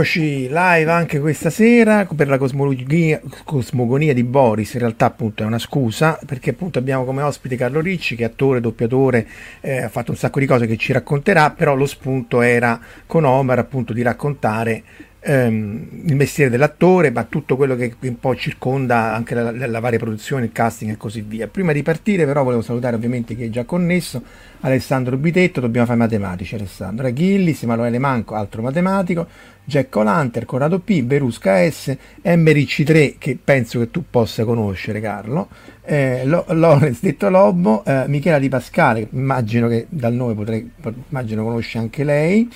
Eccoci live anche questa sera per la cosmogonia, di Boris. In realtà, appunto, è una scusa perché appunto abbiamo come ospite Carlo Ricci, che è attore, doppiatore, eh, ha fatto un sacco di cose che ci racconterà. Però lo spunto era con Omar appunto di raccontare ehm, il mestiere dell'attore, ma tutto quello che un po' circonda anche la, la, la, varia produzione, il casting e così via. Prima di partire, però, volevo salutare ovviamente chi è già connesso: Alessandro Bitetto, dobbiamo fare matematici. Alessandro Ghillis, Emanuele Manco, altro matematico, Jack O'Lantern, Corrado P, Berusca S, Emmerich 3, che penso che tu possa conoscere, Carlo, eh, Lorenz detto Lobo, eh, Michela Di Pascale, immagino che dal nome potrei, immagino conosce anche lei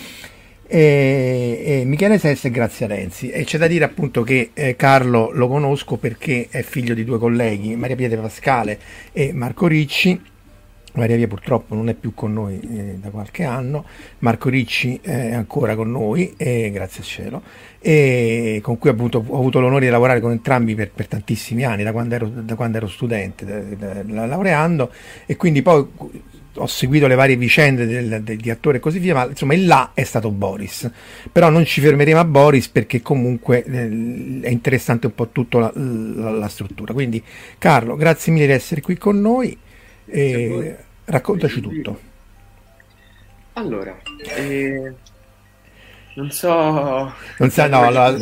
e, e Michele Sessa e Grazia Renzi. E c'è da dire appunto che eh, Carlo lo conosco perché è figlio di due colleghi Maria Pietra Pascale e Marco Ricci. Maria Via purtroppo non è più con noi eh, da qualche anno, Marco Ricci è ancora con noi, eh, grazie al cielo, e con cui appunto ho avuto l'onore di lavorare con entrambi per, per tantissimi anni, da quando ero, da quando ero studente, da, da, laureando, e quindi poi ho seguito le varie vicende del, del, di attore e così via, ma insomma il là è stato Boris. Però non ci fermeremo a Boris perché comunque eh, è interessante un po' tutta la, la, la, struttura. Quindi Carlo, grazie mille di essere qui con noi e raccontaci tutto. Allora, eh, non so... Non so, no, allora,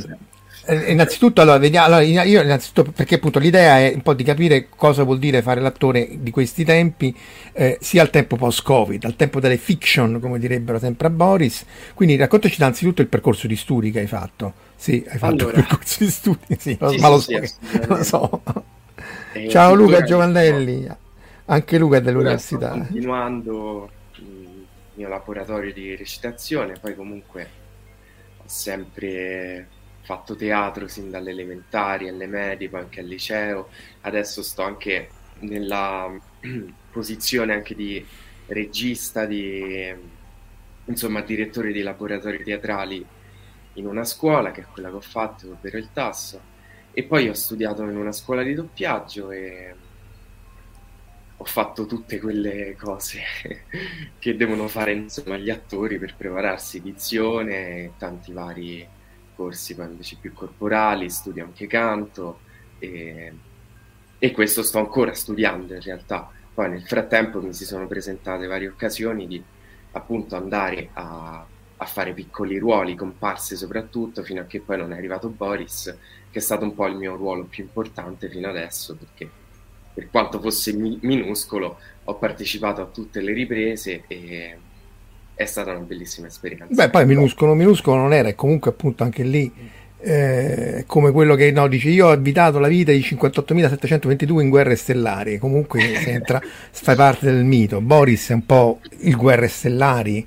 eh, innanzitutto, allora, vediamo, allora, io innanzitutto perché appunto l'idea è un po' di capire cosa vuol dire fare l'attore di questi tempi, eh, sia al tempo post-Covid, al tempo delle fiction, come direbbero sempre a Boris. Quindi raccontaci innanzitutto il percorso di studi che hai fatto. Sì, hai fatto allora, il percorso di studi, sì, sì, ma lo, so, sì, lo so. Eh, Ciao Luca Giovanelli, anche Luca è dell'università. Sto continuando il mio laboratorio di recitazione, poi comunque ho sempre fatto teatro sin dalle elementari, alle medie, poi anche al liceo, adesso sto anche nella posizione anche di regista, di insomma direttore di laboratori teatrali in una scuola che è quella che ho fatto, ovvero il Tasso, e poi ho studiato in una scuola di doppiaggio e ho fatto tutte quelle cose che devono fare insomma gli attori per prepararsi, dizione e tanti vari corsi poi invece più corporali, studio anche canto e, e questo sto ancora studiando in realtà. Poi nel frattempo mi si sono presentate varie occasioni di appunto andare a, a fare piccoli ruoli, comparse soprattutto, fino a che poi non è arrivato Boris, che è stato un po' il mio ruolo più importante fino adesso, perché per quanto fosse mi- minuscolo ho partecipato a tutte le riprese e è stata una bellissima esperienza. Beh, poi minuscolo, minuscolo non era, e comunque appunto anche lì eh, come quello che no, dice io ho abitato la vita di 58.722 in guerre stellari, comunque entra, fai parte del mito. Boris è un po' il guerre stellari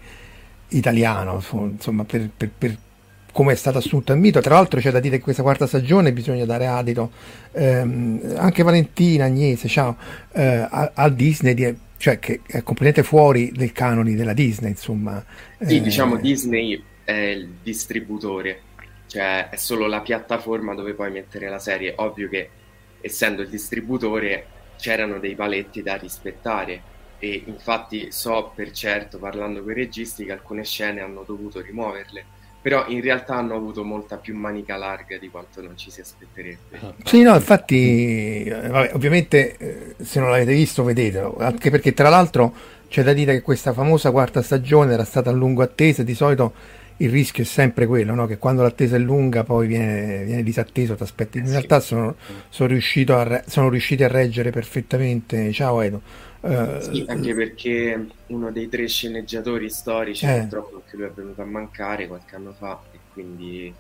italiano, insomma, per, per, per come è stato assunto il mito. Tra l'altro c'è da dire che questa quarta stagione bisogna dare adito ehm, anche Valentina Agnese, ciao, eh, a, a Disney di, cioè che è completamente fuori dai canoni della Disney, insomma. Sì, eh... diciamo Disney è il distributore, cioè è solo la piattaforma dove puoi mettere la serie. Ovvio che essendo il distributore c'erano dei paletti da rispettare e infatti so per certo, parlando con i registi, che alcune scene hanno dovuto rimuoverle però in realtà hanno avuto molta più manica larga di quanto non ci si aspetterebbe. Ah. Sì, no, infatti, eh, vabbè, ovviamente eh, se non l'avete visto vedetelo, anche perché tra l'altro c'è da dire che questa famosa quarta stagione era stata a lungo attesa, di solito il rischio è sempre quello, no? che quando l'attesa è lunga poi viene, viene disatteso, in eh, realtà sono, sono, a, sono, riusciti a reggere perfettamente, ciao Edo, Sì, anche perché uno dei tre sceneggiatori storici eh. purtroppo anche lui è venuto a mancare qualche anno fa e quindi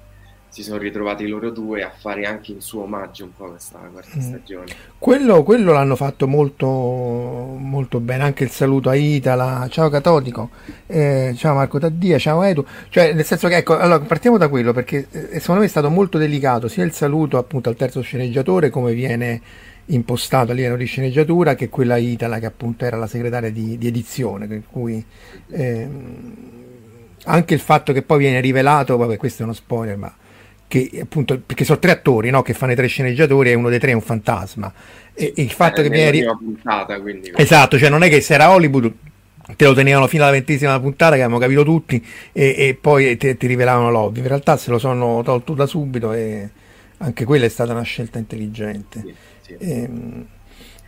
si sono ritrovati loro due a fare anche in suo omaggio un po' questa quarta mm. stagione. Quello, quello, l'hanno fatto molto, molto bene, anche il saluto a Itala, ciao Catodico, eh, ciao Marco Taddia, ciao Edu, cioè nel senso che ecco, allora partiamo da quello perché eh, secondo me è stato molto delicato sia il saluto appunto al terzo sceneggiatore come viene impostato a livello di sceneggiatura che quella Itala che appunto era la segretaria di, di edizione, per cui... Eh, anche il fatto che poi viene rivelato, vabbè questo è uno spoiler, ma che appunto perché sono tre attori no? che fanno i tre sceneggiatori e uno dei tre è un fantasma. E, e il fatto eh, che viene ri... puntata, quindi... esatto cioè non è che se era Hollywood te lo tenevano fino alla ventesima puntata che abbiamo capito tutti e, e poi ti, ti rivelavano l'ovvio in realtà se lo sono tolto da subito e anche quella è stata una scelta intelligente. Sì, sì. Ehm,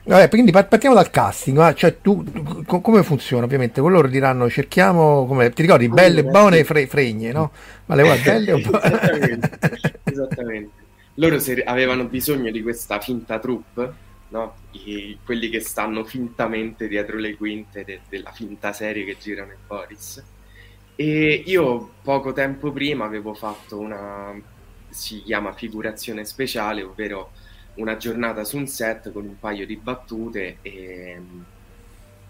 Vabbè, quindi partiamo dal casting, cioè tu, tu, come funziona ovviamente? Loro diranno cerchiamo, come, ti ricordi, belle, buone fre, fregne, no? Ma le vuoi belle o esattamente, esattamente. Loro avevano bisogno di questa finta troupe, no? I, quelli che stanno fintamente dietro le quinte de, della finta serie che girano in Boris. E io poco tempo prima avevo fatto una, si chiama figurazione speciale, ovvero una giornata su un set con un paio di battute e,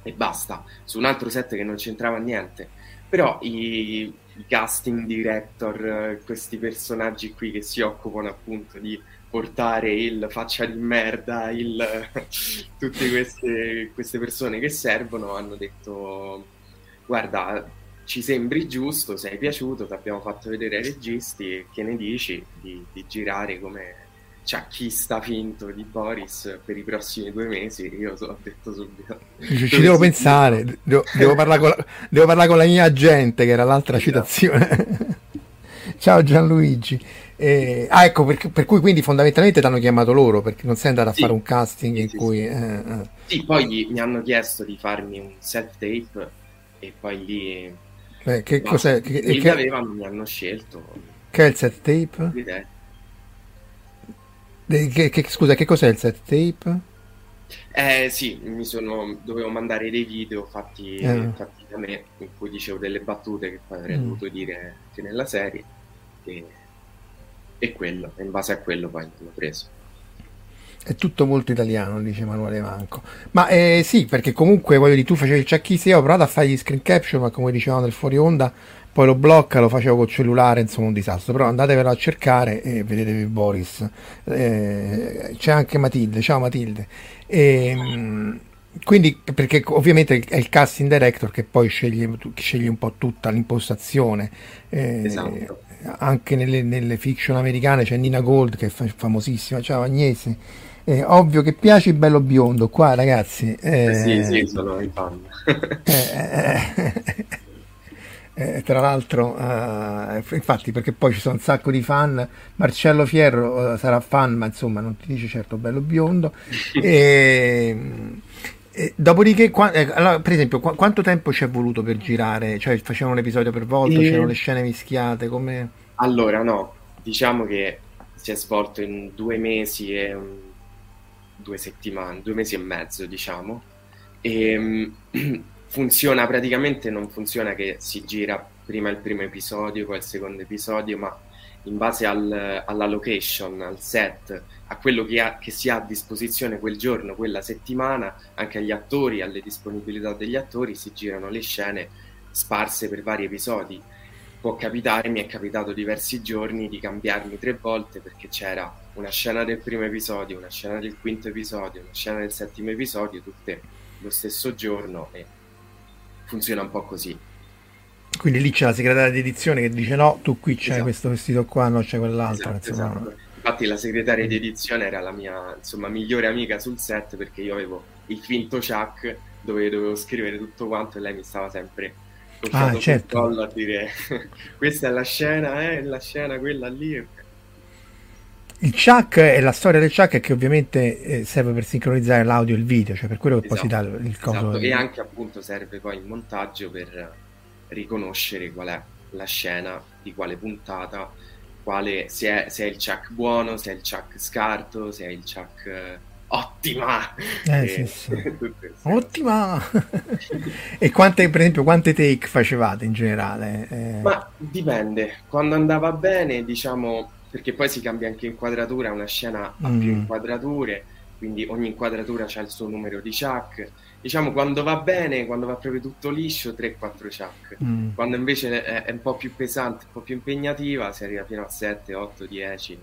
e basta, su un altro set che non c'entrava niente. Però i, i casting director, questi personaggi qui che si occupano appunto di portare il faccia di merda, il, tutte queste, queste, persone che servono hanno detto guarda ci sembri giusto, sei piaciuto, ti abbiamo fatto vedere ai registi, che ne dici di, di girare come ciacchista finto di Boris per i prossimi due mesi, io ho detto subito. Ci devo pensare, devo, devo, parlare la, devo, parlare con la, mia agente, che era l'altra esatto. citazione. Ciao Gianluigi. Eh, ah, ecco, per, per, cui quindi fondamentalmente ti hanno chiamato loro perché non sei andato a sì. fare un casting sì, in sì, cui. Eh, eh. Sì, poi mi hanno chiesto di farmi un self-tape e poi lì. Beh, che cos'è? Che, che avevano, mi hanno scelto. Che è il self-tape? Che, che, scusa, che cos'è il set tape? Eh sì, mi sono, dovevo mandare dei video fatti, eh. fatti, da me in cui dicevo delle battute che poi avrei mm. dovuto dire anche nella serie e, e quello, in base a quello poi l'ho preso. È tutto molto italiano, dice Emanuele Manco. Ma eh, sì, perché comunque voglio dire, tu facevi il ciacchista, io ho provato a fare gli screen capture, ma come dicevamo nel fuori onda, poi lo blocca, lo facevo col cellulare, insomma un disastro, però andatevelo a cercare e vedetevi Boris. Eh, c'è anche Matilde, ciao Matilde. E, ehm, quindi, perché ovviamente è il casting director che poi sceglie, sceglie un po' tutta l'impostazione. Eh, esatto. Anche nelle, nelle, fiction americane c'è Nina Gold che è famosissima, ciao Agnese. Eh, ovvio che piace il bello biondo qua ragazzi eh, sì sì sono i fan eh, eh eh, tra l'altro, eh, infatti, perché poi ci sono un sacco di fan. Marcello Fierro eh, sarà fan, ma insomma, non ti dice certo bello biondo. e, e, dopodiché, qua, eh, allora, per esempio, qu- quanto tempo ci è voluto per girare? Cioè, facevano un episodio per volta, c'erano le scene mischiate? Come... Allora, no, diciamo che si è svolto in due mesi e due settimane, due mesi e mezzo, diciamo. E. Funziona praticamente, non funziona che si gira prima il primo episodio, poi il secondo episodio, ma in base al, alla location, al set, a quello che, ha, che, si ha a disposizione quel giorno, quella settimana, anche agli attori, alle disponibilità degli attori, si girano le scene sparse per vari episodi. Può capitare, mi è capitato diversi giorni di cambiarmi tre volte perché c'era una scena del primo episodio, una scena del quinto episodio, una scena del settimo episodio, tutte lo stesso giorno e funziona un po' così. Quindi lì c'è la segretaria di edizione che dice no, tu qui c'è esatto. questo vestito qua, no c'è quell'altro. Esatto, esatto. Infatti la segretaria di edizione era la mia insomma, migliore amica sul set perché io avevo il finto Chuck dove dovevo scrivere tutto quanto e lei mi stava sempre ah, certo. collo a dire questa è la scena, eh, la scena quella lì il Chuck e la storia del Chuck è che ovviamente eh, serve per sincronizzare l'audio e il video, cioè per quello che esatto, poi si dà il esatto. coso. Esatto. E anche appunto serve poi il montaggio per riconoscere qual è la scena di quale puntata, quale, se, è, se è il Chuck buono, se è il Chuck scarto, se è il Chuck ottima! Eh, e, sì, sì. Ottima! e quante, per esempio, quante take facevate in generale? Eh... Ma dipende, quando andava bene, diciamo, perché poi si cambia anche inquadratura, una scena ha mm. più inquadrature, quindi ogni inquadratura ha il suo numero di chuck. Diciamo, quando va bene, quando va proprio tutto liscio, 3-4 chuck. Mm. Quando invece è, è, un po' più pesante, un po' più impegnativa, si arriva fino a 7, 8, 10.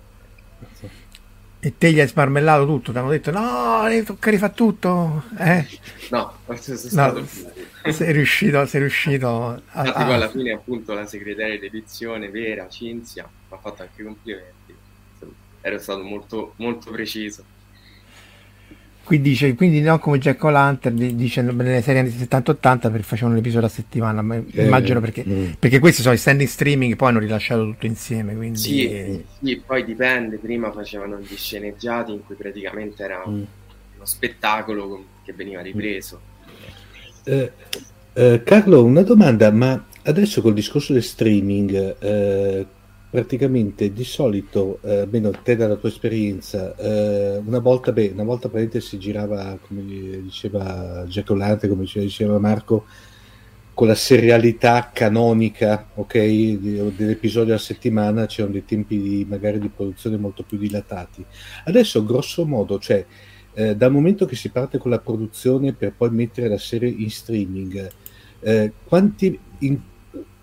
E te gli hai smarmellato tutto, ti hanno detto no, tocca rifare tutto. Eh? No, sono stato no, sei riuscito, sei riuscito a... Infatti poi alla fine appunto la segretaria di edizione vera, Cinzia, mi ha fatto anche i complimenti. Ero stato molto, molto preciso. Qui dice, quindi non come Jack O'Lantern dice nelle serie anni 70-80 perché facevano un episodio a settimana, eh, immagino perché, mm. perché, questi sono i standing streaming poi hanno rilasciato tutto insieme. Quindi... Sì, eh... sì, poi dipende, prima facevano gli sceneggiati in cui praticamente era mm. uno spettacolo che veniva ripreso. Eh, eh, Carlo, una domanda, ma adesso col discorso del streaming, eh, praticamente di solito, eh, almeno te dalla tua esperienza, eh, una volta, beh, una volta si girava, come diceva Jack O'Lantern, come diceva Marco, con la serialità canonica, ok, dell'episodio a settimana c'erano dei tempi di, magari di produzione molto più dilatati. Adesso, grosso modo, cioè, eh, dal momento che si parte con la produzione per poi mettere la serie in streaming, eh, quanti, in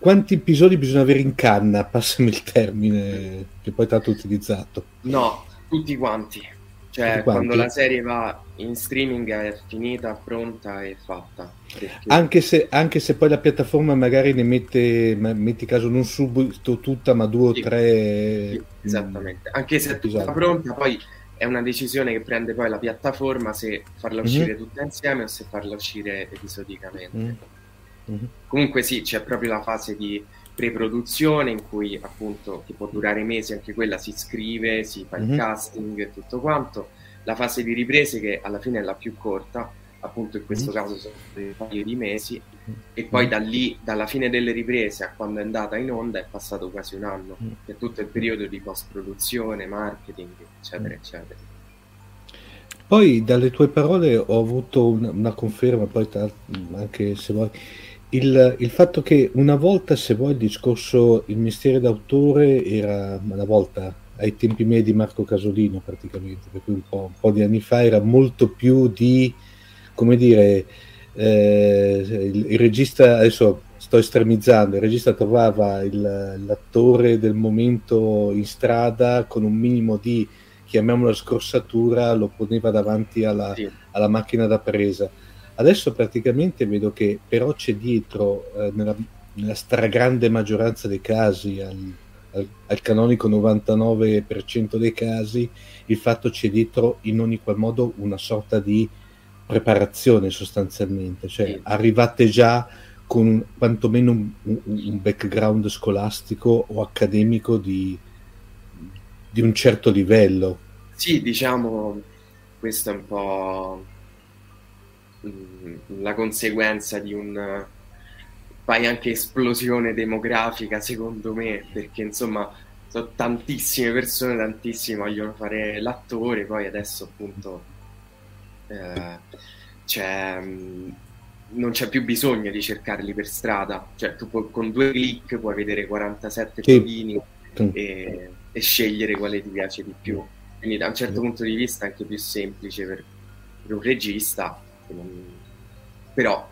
quanti episodi bisogna avere in canna? Passami il termine che poi è tanto utilizzato. No, tutti quanti. Cioè, tutti quando la serie va in streaming è finita, pronta e fatta. Perché... Anche, se, anche, se, poi la piattaforma magari ne mette, metti caso, non subito tutta, ma due o tre. Sì, esattamente. Anche se è tutta esatto. pronta, poi è una decisione che prende poi la piattaforma se farla uscire mm-hmm. tutta insieme o se farla uscire episodicamente. Mm-hmm. Mm-hmm. Comunque sì, c'è proprio la fase di pre-produzione in cui appunto che può durare mesi, anche quella si scrive, si fa mm-hmm. il casting e tutto quanto. La fase di riprese che alla fine è la più corta, appunto in questo mm-hmm. caso sono un paio di mesi mm-hmm. e poi da lì, dalla fine delle riprese a quando è andata in onda è passato quasi un anno, mm-hmm. che è tutto il periodo di post-produzione, marketing, eccetera, eccetera. Poi dalle tue parole ho avuto una, una conferma, poi anche se vuoi, il, il, fatto che una volta, se vuoi, il discorso il mestiere d'autore era una volta ai tempi miei di Marco Casolino praticamente, per cui un po', un po di anni fa era molto più di, come dire, eh, il, il, regista, adesso sto estremizzando, il regista trovava il, l'attore del momento in strada con un minimo di, chiamiamola scrossatura, lo poneva davanti alla, sì. alla macchina da presa Adesso praticamente vedo che però c'è dietro, eh, nella, nella, stragrande maggioranza dei casi, al, al, al, canonico 99% dei casi, il fatto c'è dietro in ogni qual modo una sorta di preparazione sostanzialmente, cioè sì. arrivate già con quantomeno un, un, un, background scolastico o accademico di, di un certo livello. Sì, diciamo, questo è un po' la conseguenza di un poi anche esplosione demografica secondo me perché insomma sono tantissime persone tantissime vogliono fare l'attore poi adesso appunto eh, c'è, non c'è più bisogno di cercarli per strada. Cioè tu puoi, con due clic puoi vedere 47 sì. provini e, e, scegliere quale ti piace di più. Quindi da un certo punto di vista è anche più semplice per, per un regista non... però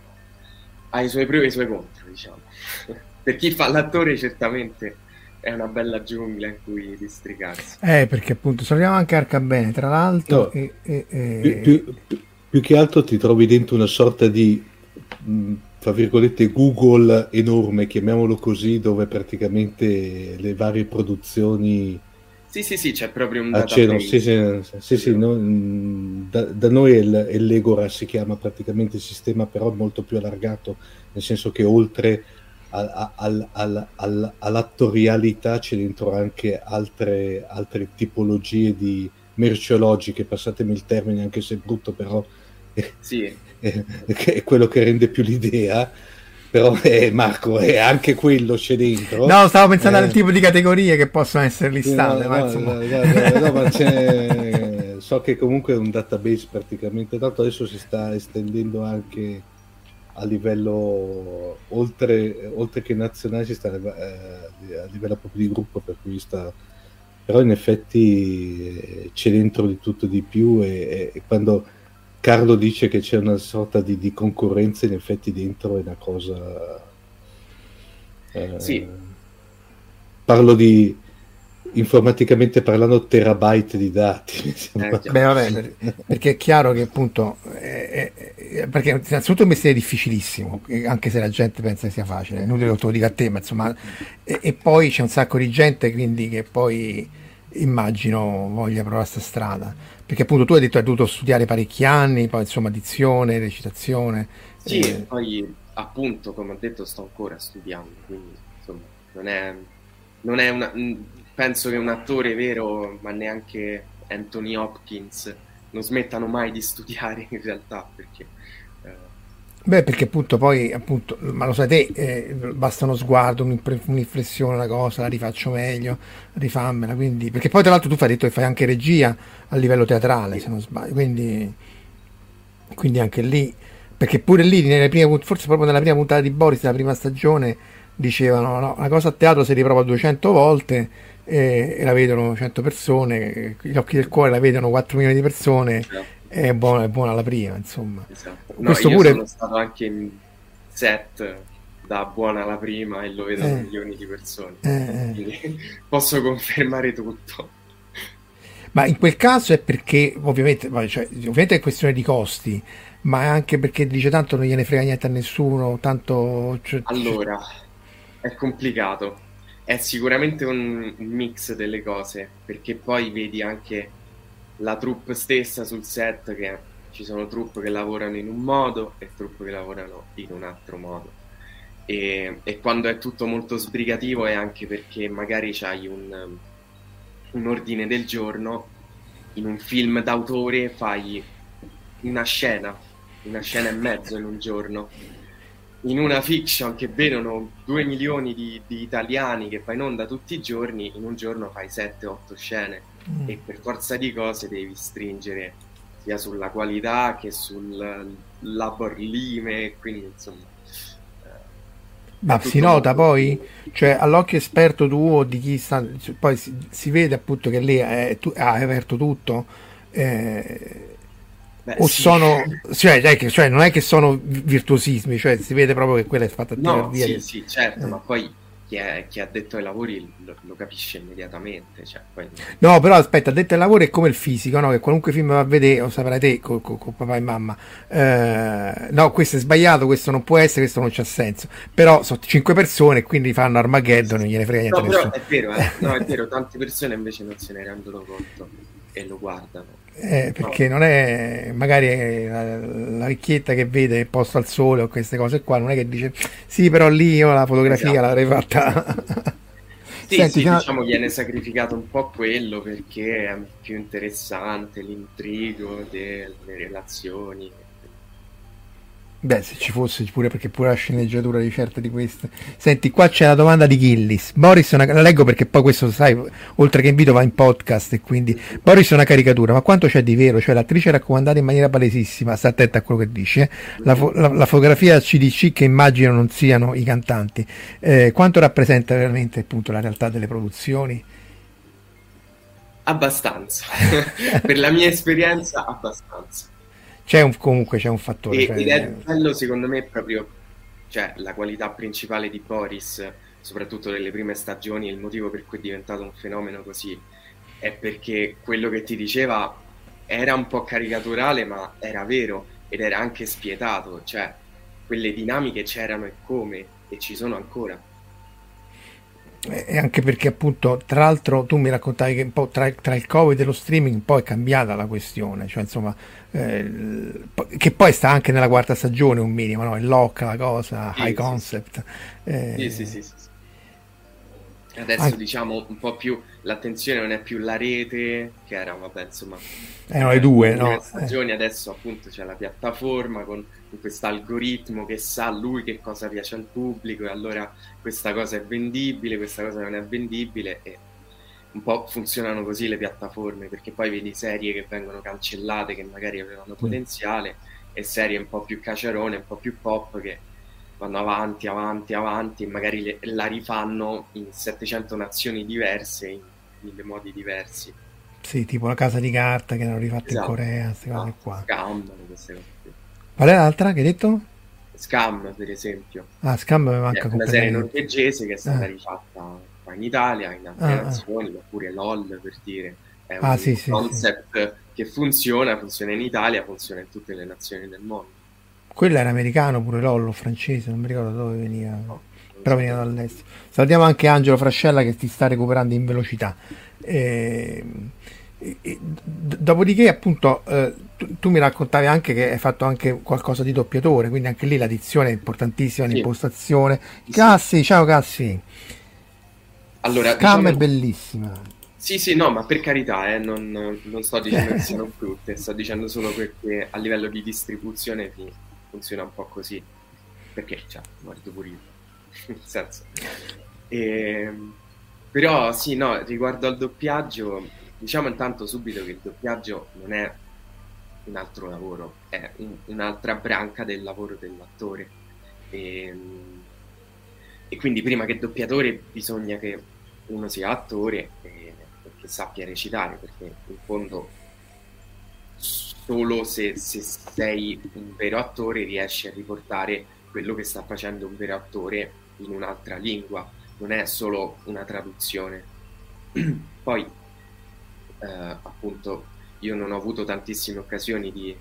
ha i suoi pro e i suoi contro, diciamo. per chi fa l'attore certamente è una bella giungla in cui districarsi. Eh, perché appunto salviamo anche Arcabene, tra l'altro. No, e, e, e... Più, più, più, che altro ti trovi dentro una sorta di, mh, tra virgolette, Google enorme, chiamiamolo così, dove praticamente le varie produzioni sì, sì, sì, c'è proprio un database. Sì, sì, sì, sì no, da, da, noi è, è l'Egora, si chiama praticamente il sistema, però molto più allargato, nel senso che oltre al, al, al, all'attorialità c'è dentro anche altre, altre tipologie di merceologiche, passatemi il termine anche se è brutto, però sì. è quello che rende più l'idea però eh, Marco è anche quello c'è dentro no stavo pensando eh. al tipo di categorie che possono essere listate no, ma, no, no, no, ma so che comunque è un database praticamente tanto adesso si sta estendendo anche a livello oltre, oltre che nazionale si sta eh, a livello proprio di gruppo per cui sta però in effetti eh, c'è dentro di tutto di più e, e, quando Carlo dice che c'è una sorta di, di concorrenza in effetti dentro è una cosa eh, sì. parlo di informaticamente parlando terabyte di dati. Eh, Beh, vabbè, perché è chiaro che appunto è, è, perché innanzitutto è un mestiere difficilissimo anche se la gente pensa che sia facile è inutile che te lo dica a te ma insomma e, e, poi c'è un sacco di gente quindi che poi immagino voglia provare questa strada perché appunto tu hai detto hai dovuto studiare parecchi anni poi insomma dizione recitazione sì eh, poi appunto come ho detto sto ancora studiando quindi insomma non è, non è una penso che un attore vero, ma neanche Anthony Hopkins, non smettano mai di studiare in realtà perché... Eh... Beh, perché appunto poi, appunto, ma lo sai te, eh, basta uno sguardo, un'inflessione, una cosa, la rifaccio meglio, rifammela, quindi... Perché poi tra l'altro tu fai detto che fai anche regia a livello teatrale, se non sbaglio, quindi, quindi anche lì, perché pure lì, prime, forse proprio nella prima puntata di Boris, della prima stagione, dicevano, no, una cosa a teatro si riprova 200 volte e, e la vedono 100 persone, gli occhi del cuore la vedono 4 milioni di persone, esatto. È, buona, è buona la prima, insomma. Esatto. No, Questo pure... sono stato anche in set da buona la prima e lo vedono eh. milioni di persone, eh. quindi posso confermare tutto. Ma in quel caso è perché, ovviamente, cioè, ovviamente è questione di costi, ma è anche perché dice tanto non gliene frega niente a nessuno, tanto... Cioè, allora, è complicato è sicuramente un, mix delle cose, perché poi vedi anche la troupe stessa sul set che ci sono troupe che lavorano in un modo e troupe che lavorano in un altro modo. E, e quando è tutto molto sbrigativo è anche perché magari c'hai un, un ordine del giorno, in un film d'autore fai una scena, una scena e mezzo in un giorno in una fiction che vedono 2 milioni di, di, italiani che fa in onda tutti i giorni, in un giorno fai 7-8 scene mm. e per forza di cose devi stringere sia sulla qualità che sul labor lime, quindi insomma... Eh, Ma si nota poi, cioè all'occhio esperto tuo di chi sta, poi si, si vede appunto che lei ha aperto tutto, eh, Beh, o sì. sono cioè, cioè, non è che sono virtuosismi cioè si vede proprio che quella è fatta a no, sì, sì, certo, eh. ma poi chi, è, chi ha detto ai lavori lo, lo capisce immediatamente cioè, poi... no però aspetta detto ai lavori è come il fisico no? che qualunque film va a vedere lo saprai te con, con, con papà e mamma eh, no questo è sbagliato questo non può essere questo non c'ha senso però sono cinque persone quindi fanno Armageddon non gliene frega niente no, però è vero, eh? no, è vero tante persone invece non se ne rendono conto e lo guardano eh, perché non è magari la, la, vecchietta che vede posto al sole o queste cose qua, non è che dice sì, però lì io la fotografia esatto. l'avrei fatta. sì, Senti, sì, no... diciamo viene sacrificato un po' quello perché è più interessante l'intrigo delle relazioni Beh, se ci fosse pure perché pure la sceneggiatura di certe di queste. Senti, qua c'è la domanda di Gillis. Boris, una, la leggo perché poi questo, sai, oltre che invito va in podcast e quindi Boris è una caricatura, ma quanto c'è di vero? Cioè l'attrice è raccomandata in maniera palesissima, sta attenta a quello che dice, la, la, la, fotografia CDC che immagino non siano i cantanti. Eh, quanto rappresenta veramente appunto la realtà delle produzioni? Abbastanza. per la mia esperienza, abbastanza. C'è un, comunque c'è un fattore. E, cioè, ed è bello secondo me proprio cioè, la qualità principale di Boris, soprattutto nelle prime stagioni, il motivo per cui è diventato un fenomeno così, è perché quello che ti diceva era un po' caricaturale, ma era vero ed era anche spietato, cioè quelle dinamiche c'erano e come, e ci sono ancora e anche perché appunto tra l'altro tu mi raccontavi che un po' tra, tra, il covid e lo streaming poi è cambiata la questione cioè insomma eh, che poi sta anche nella quarta stagione un minimo no? il lock la cosa sì, high sì, concept eh, sì sì sì, sì adesso anche... diciamo un po' più l'attenzione non è più la rete che era vabbè insomma erano le due no? stagioni adesso appunto c'è la piattaforma con questo algoritmo che sa lui che cosa piace al pubblico e allora questa cosa è vendibile questa cosa non è vendibile e un po' funzionano così le piattaforme, perché poi vedi serie che vengono cancellate, che magari avevano potenziale, e serie un po' più caciarone, un po' più pop, che vanno avanti, avanti, avanti, e magari le, la rifanno in 700 nazioni diverse, in mille modi diversi. Sì, tipo la casa di carta che hanno rifatto esatto. in Corea, queste cose qua. Scam, queste cose. Qual è l'altra che hai detto? Scam, per esempio. Ah, Scam mi manca È una serie norvegese che è stata ah. rifatta qua in Italia, in altre ah, ah. nazioni, oppure LOL, per dire. È un ah, sì, sì, concept sì. che funziona, funziona in Italia, funziona in tutte le nazioni del mondo. Quello era americano pure LOL o francese, non mi ricordo dove veniva. No, però veniva dall'estero. Salutiamo anche Angelo Frascella che ti sta recuperando in velocità. E, e, e, dopodiché, appunto, eh, tu, tu, mi raccontavi anche che hai fatto anche qualcosa di doppiatore, quindi anche lì l'addizione è importantissima, sì. l'impostazione. Cassi, sì. ciao Cassi. Allora, Scam diciamo... è bellissima. Sì, sì, no, ma per carità, eh, non, non, sto dicendo che siano brutte, sto dicendo solo perché a livello di distribuzione funziona un po' così. Perché, cioè, guardo pure io. Nel senso. E, ehm, però, sì, no, riguardo al doppiaggio, diciamo intanto subito che il doppiaggio non è un altro lavoro, è un, un'altra branca del lavoro dell'attore. E, ehm, e, quindi prima che doppiatore bisogna che uno sia attore e, e che sappia recitare, perché in fondo solo se, se, sei un vero attore riesci a riportare quello che sta facendo un vero attore in un'altra lingua, non è solo una traduzione. Poi, eh, appunto, io non ho avuto tantissime occasioni di,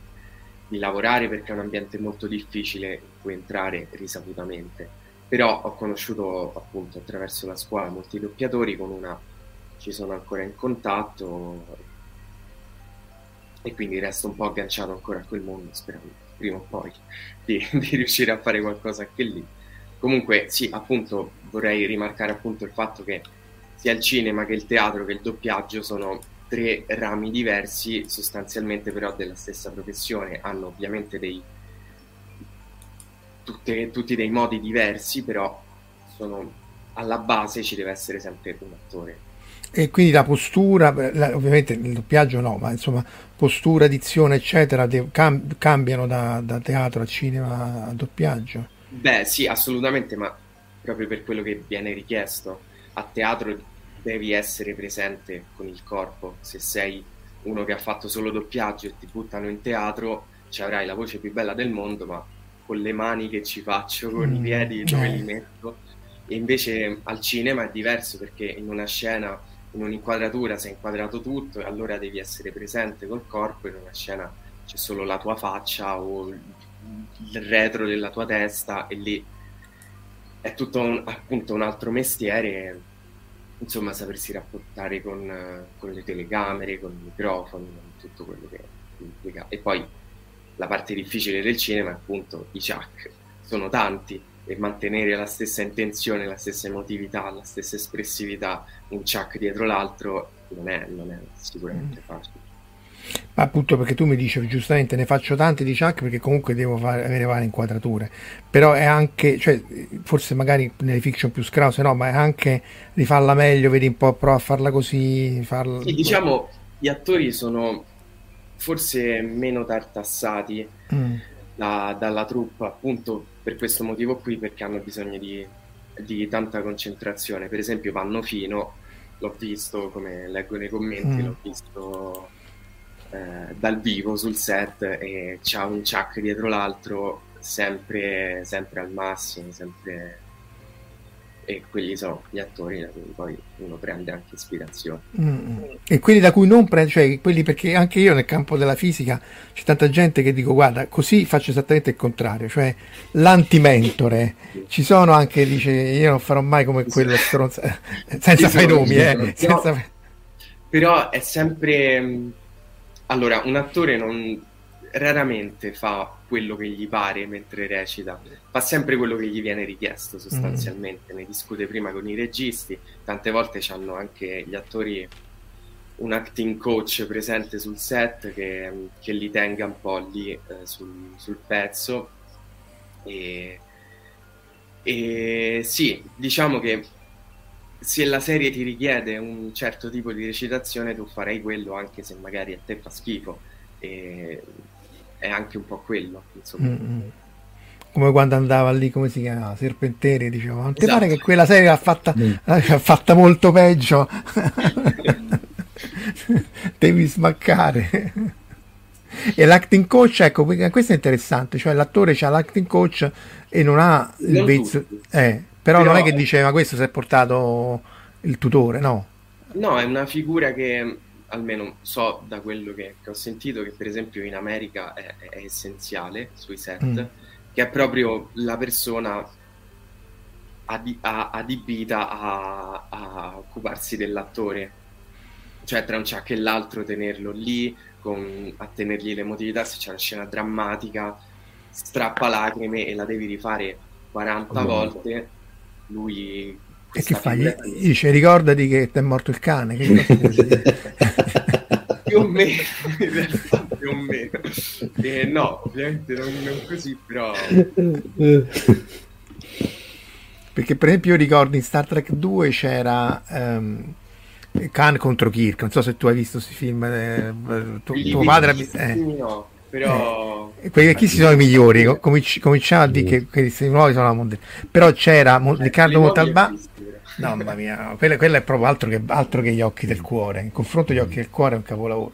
di lavorare perché è un ambiente molto difficile in cui entrare risaputamente, però ho conosciuto appunto attraverso la scuola molti doppiatori, con una ci sono ancora in contatto e quindi resto un po' agganciato ancora a quel mondo sperando prima o poi di, di riuscire a fare qualcosa anche lì. Comunque sì, appunto vorrei rimarcare appunto il fatto che sia il cinema che il teatro che il doppiaggio sono tre rami diversi, sostanzialmente però della stessa professione, hanno ovviamente dei, tutte, tutti dei modi diversi, però sono, alla base ci deve essere sempre un attore. E quindi la postura, ovviamente il doppiaggio no, ma insomma postura, dizione eccetera cam, cambiano da, da teatro a cinema a doppiaggio? Beh sì, assolutamente, ma proprio per quello che viene richiesto. A teatro devi essere presente con il corpo. Se sei uno che ha fatto solo doppiaggio e ti buttano in teatro, ci avrai la voce più bella del mondo, ma con le mani che ci faccio, con mm, i piedi dove eh. li metto. E invece al cinema è diverso perché in una scena, in un'inquadratura sei inquadrato tutto e allora devi essere presente col corpo, in una scena c'è solo la tua faccia o il retro della tua testa e lì è tutto un, appunto un altro mestiere insomma sapersi rapportare con, con, le telecamere, con i microfoni, con tutto quello che implica. E poi la parte difficile del cinema è appunto i chuck, sono tanti e mantenere la stessa intenzione, la stessa emotività, la stessa espressività, un chuck dietro l'altro non è, non è sicuramente mm. facile. Ma appunto perché tu mi dicevi giustamente ne faccio tanti di Chuck perché comunque devo fare, avere varie inquadrature, però è anche, cioè, forse magari nelle fiction più scrause no, ma è anche rifarla meglio, vedi un po', prova a farla così. Farla... Sì, diciamo, gli attori sono forse meno tartassati mm. da, dalla troupe appunto per questo motivo qui perché hanno bisogno di, di tanta concentrazione. Per esempio Vanno Fino, l'ho visto come leggo nei commenti, mm. l'ho visto eh, dal vivo sul set e c'ha un chuck dietro l'altro sempre, sempre al massimo, sempre... e quelli sono gli attori da cui poi uno prende anche ispirazione. Mm. E quelli da cui non prende, cioè quelli perché anche io nel campo della fisica c'è tanta gente che dico guarda così faccio esattamente il contrario, cioè l'antimentore. Ci sono anche, dice io non farò mai come quello stronzo, senza fare nomi, eh. Senza... Però è sempre allora, un attore non raramente fa quello che gli pare mentre recita, fa sempre quello che gli viene richiesto sostanzialmente, mm. ne discute prima con i registi, tante volte hanno anche gli attori un acting coach presente sul set che, che li tenga un po' lì eh, sul, sul, pezzo e, e sì, diciamo che se la serie ti richiede un certo tipo di recitazione, tu farei quello anche se magari a te fa schifo. E è anche un po' quello, insomma. Mm-hmm. Come quando andava lì, come si chiama? Serpenteri, diceva, non ti esatto. pare che quella serie l'ha fatta, mm. l'ha fatta molto peggio? Devi smaccare. e l'acting coach, ecco, questo è interessante, cioè l'attore ha l'acting coach e non ha il vezzo, eh, però, però, non è che diceva questo si è portato il tutore, no? No, è una figura che almeno so da quello che, che ho sentito che per esempio in America è, è essenziale sui set, mm. che è proprio la persona adibita a, a occuparsi dell'attore, cioè tra un ciak e l'altro tenerlo lì, con, a tenergli l'emotività se c'è una scena drammatica, strappa lacrime e la devi rifare 40 oh, volte, lui... E che fai? Gli dice ricordati che ti è morto il cane. più o meno, più o meno. Eh, no, ovviamente non, non così, però... Perché per esempio io ricordo in Star Trek 2 c'era... Um, Khan contro Kirk, non so se tu hai visto questi film, eh, tu, tuo padre... Eh. No, però... Eh, quelli, chi sono i migliori? Cominci, cominciamo a dire che questi nuovi sono la mondiale. Però c'era Mo- eh, Riccardo Montalbano... No, mamma mia, quello, quello, è proprio altro che, altro che, gli occhi del cuore. In confronto gli occhi del cuore è un capolavoro.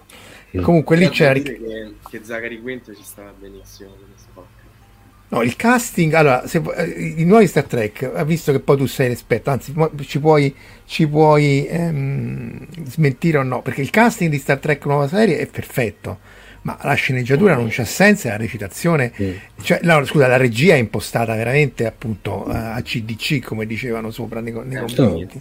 Mm. Comunque lì c'era... Che, che Zachary Quinto ci stava benissimo. No, il casting, allora, se, eh, i nuovi Star Trek, visto che poi tu sei l'esperto, anzi ci puoi, ci puoi ehm, smentire o no, perché il casting di Star Trek nuova serie è perfetto, ma la sceneggiatura non c'ha senso e la recitazione, mm. cioè, no, scusa, la regia è impostata veramente appunto a CDC, come dicevano sopra nei, nei commenti.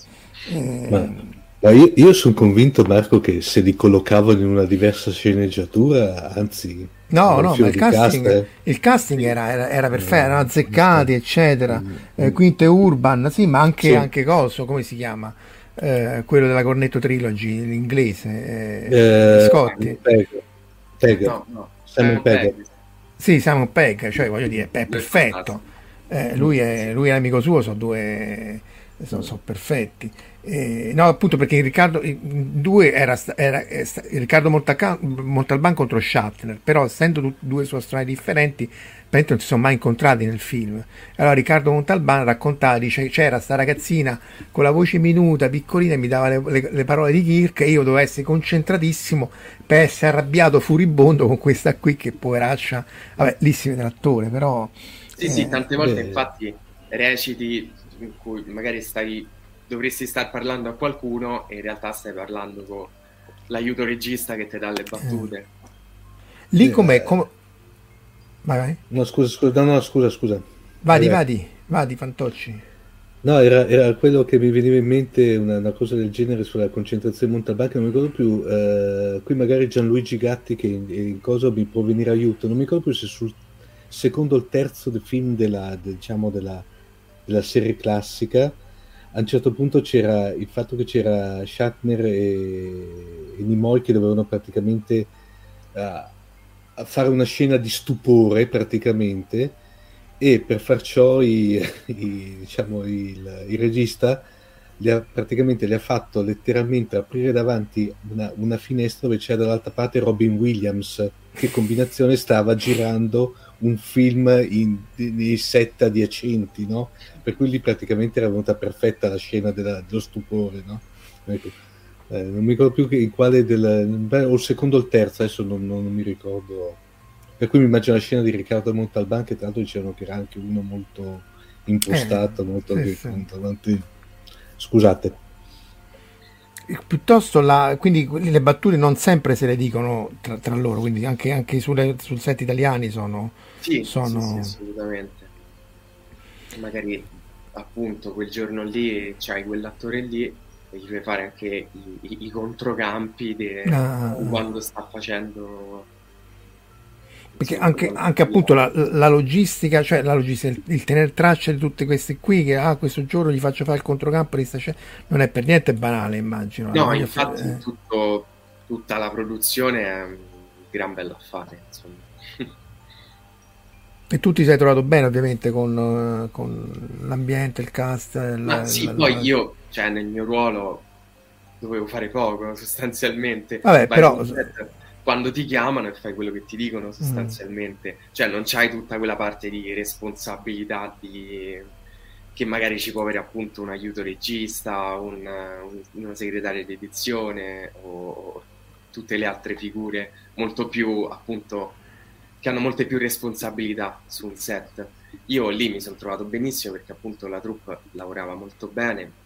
Eh, ma ma io, io sono convinto, Marco, che se li collocavano in una diversa sceneggiatura, anzi... No, no, ma il casting, cast, eh. il casting, era, era, era perfetto, erano azzeccati, eccetera. Mm. Eh, Quinte Urban, sì, ma anche, sì. anche Coso, come si chiama? Eh, quello della Cornetto Trilogy, l'inglese, eh, eh Scotti. Pegg. No, no. Simon Pegg. Sì, Simon Pegg, cioè voglio dire, è perfetto. Eh, lui, è, lui è l'amico suo, sono due... sono, sono perfetti. Eh, no, appunto perché Riccardo, due era, era, era Riccardo Montalban contro Shatner, però essendo due suoi storie differenti, non si sono mai incontrati nel film. Allora Riccardo Montalban raccontava, dice, c'era sta ragazzina con la voce minuta, piccolina, e mi dava le, le, le, parole di Kirk e io dovevo essere concentratissimo per essere arrabbiato, furibondo con questa qui che poveraccia, vabbè, lì si vede l'attore, però... Sì, eh, sì, tante volte eh, infatti reciti in cui magari stai dovresti star parlando a qualcuno e in realtà stai parlando con l'aiuto regista che ti dà le battute. Eh. Lì com'è? Com... Vai, vai. No, scusa, scusa, no, no, scusa, scusa. Vadi, vadi, vadi, Fantocci. No, era, era, quello che mi veniva in mente una, una cosa del genere sulla concentrazione Montalbán, non mi ricordo più. Eh, qui magari Gianluigi Gatti, che in, in, cosa mi può venire aiuto, non mi ricordo più se sul secondo o il terzo film della, diciamo, della, della serie classica a un certo punto c'era il fatto che c'era Shatner e, e Nimoy che dovevano praticamente uh, fare una scena di stupore praticamente e per far ciò i, i, diciamo, il, il, regista li ha, praticamente gli ha fatto letteralmente aprire davanti una, una finestra dove c'era dall'altra parte Robin Williams che combinazione stava girando un film in, in set adiacenti, no? Per cui lì praticamente era venuta perfetta la scena della, dello stupore, no? Eh, non mi ricordo più che, in quale del... O il secondo o il terzo, adesso non, non, non, mi ricordo. Per cui mi immagino la scena di Riccardo Montalban, che tra l'altro dicevano che era anche uno molto impostato, eh, molto sì, sì. Scusate piuttosto la, quindi le battute non sempre se le dicono tra, tra loro, quindi anche, anche sulle, sul set italiani sono... Sì, sono... Sì, sì, assolutamente. Magari appunto quel giorno lì c'hai quell'attore lì gli fai fare anche i, i, i controcampi di ah. quando sta facendo perché anche, anche appunto la, la, logistica, cioè la logistica, il, il tenere traccia di tutte queste qui, che ah, questo giorno gli faccio fare il controcampo, non è per niente banale, immagino. No, infatti fare, eh. tutto, tutta la produzione è un gran bello affare, insomma. E tu ti sei trovato bene ovviamente con, con l'ambiente, il cast? Ma la, sì, la, poi io cioè nel mio ruolo dovevo fare poco sostanzialmente. Vabbè, però... Quando ti chiamano e fai quello che ti dicono sostanzialmente, mm. cioè non c'hai tutta quella parte di responsabilità di... che magari ci può avere appunto un aiuto regista, un, un, una segretaria di edizione o, o tutte le altre figure molto più appunto che hanno molte più responsabilità su un set. Io lì mi sono trovato benissimo perché appunto la troupe lavorava molto bene,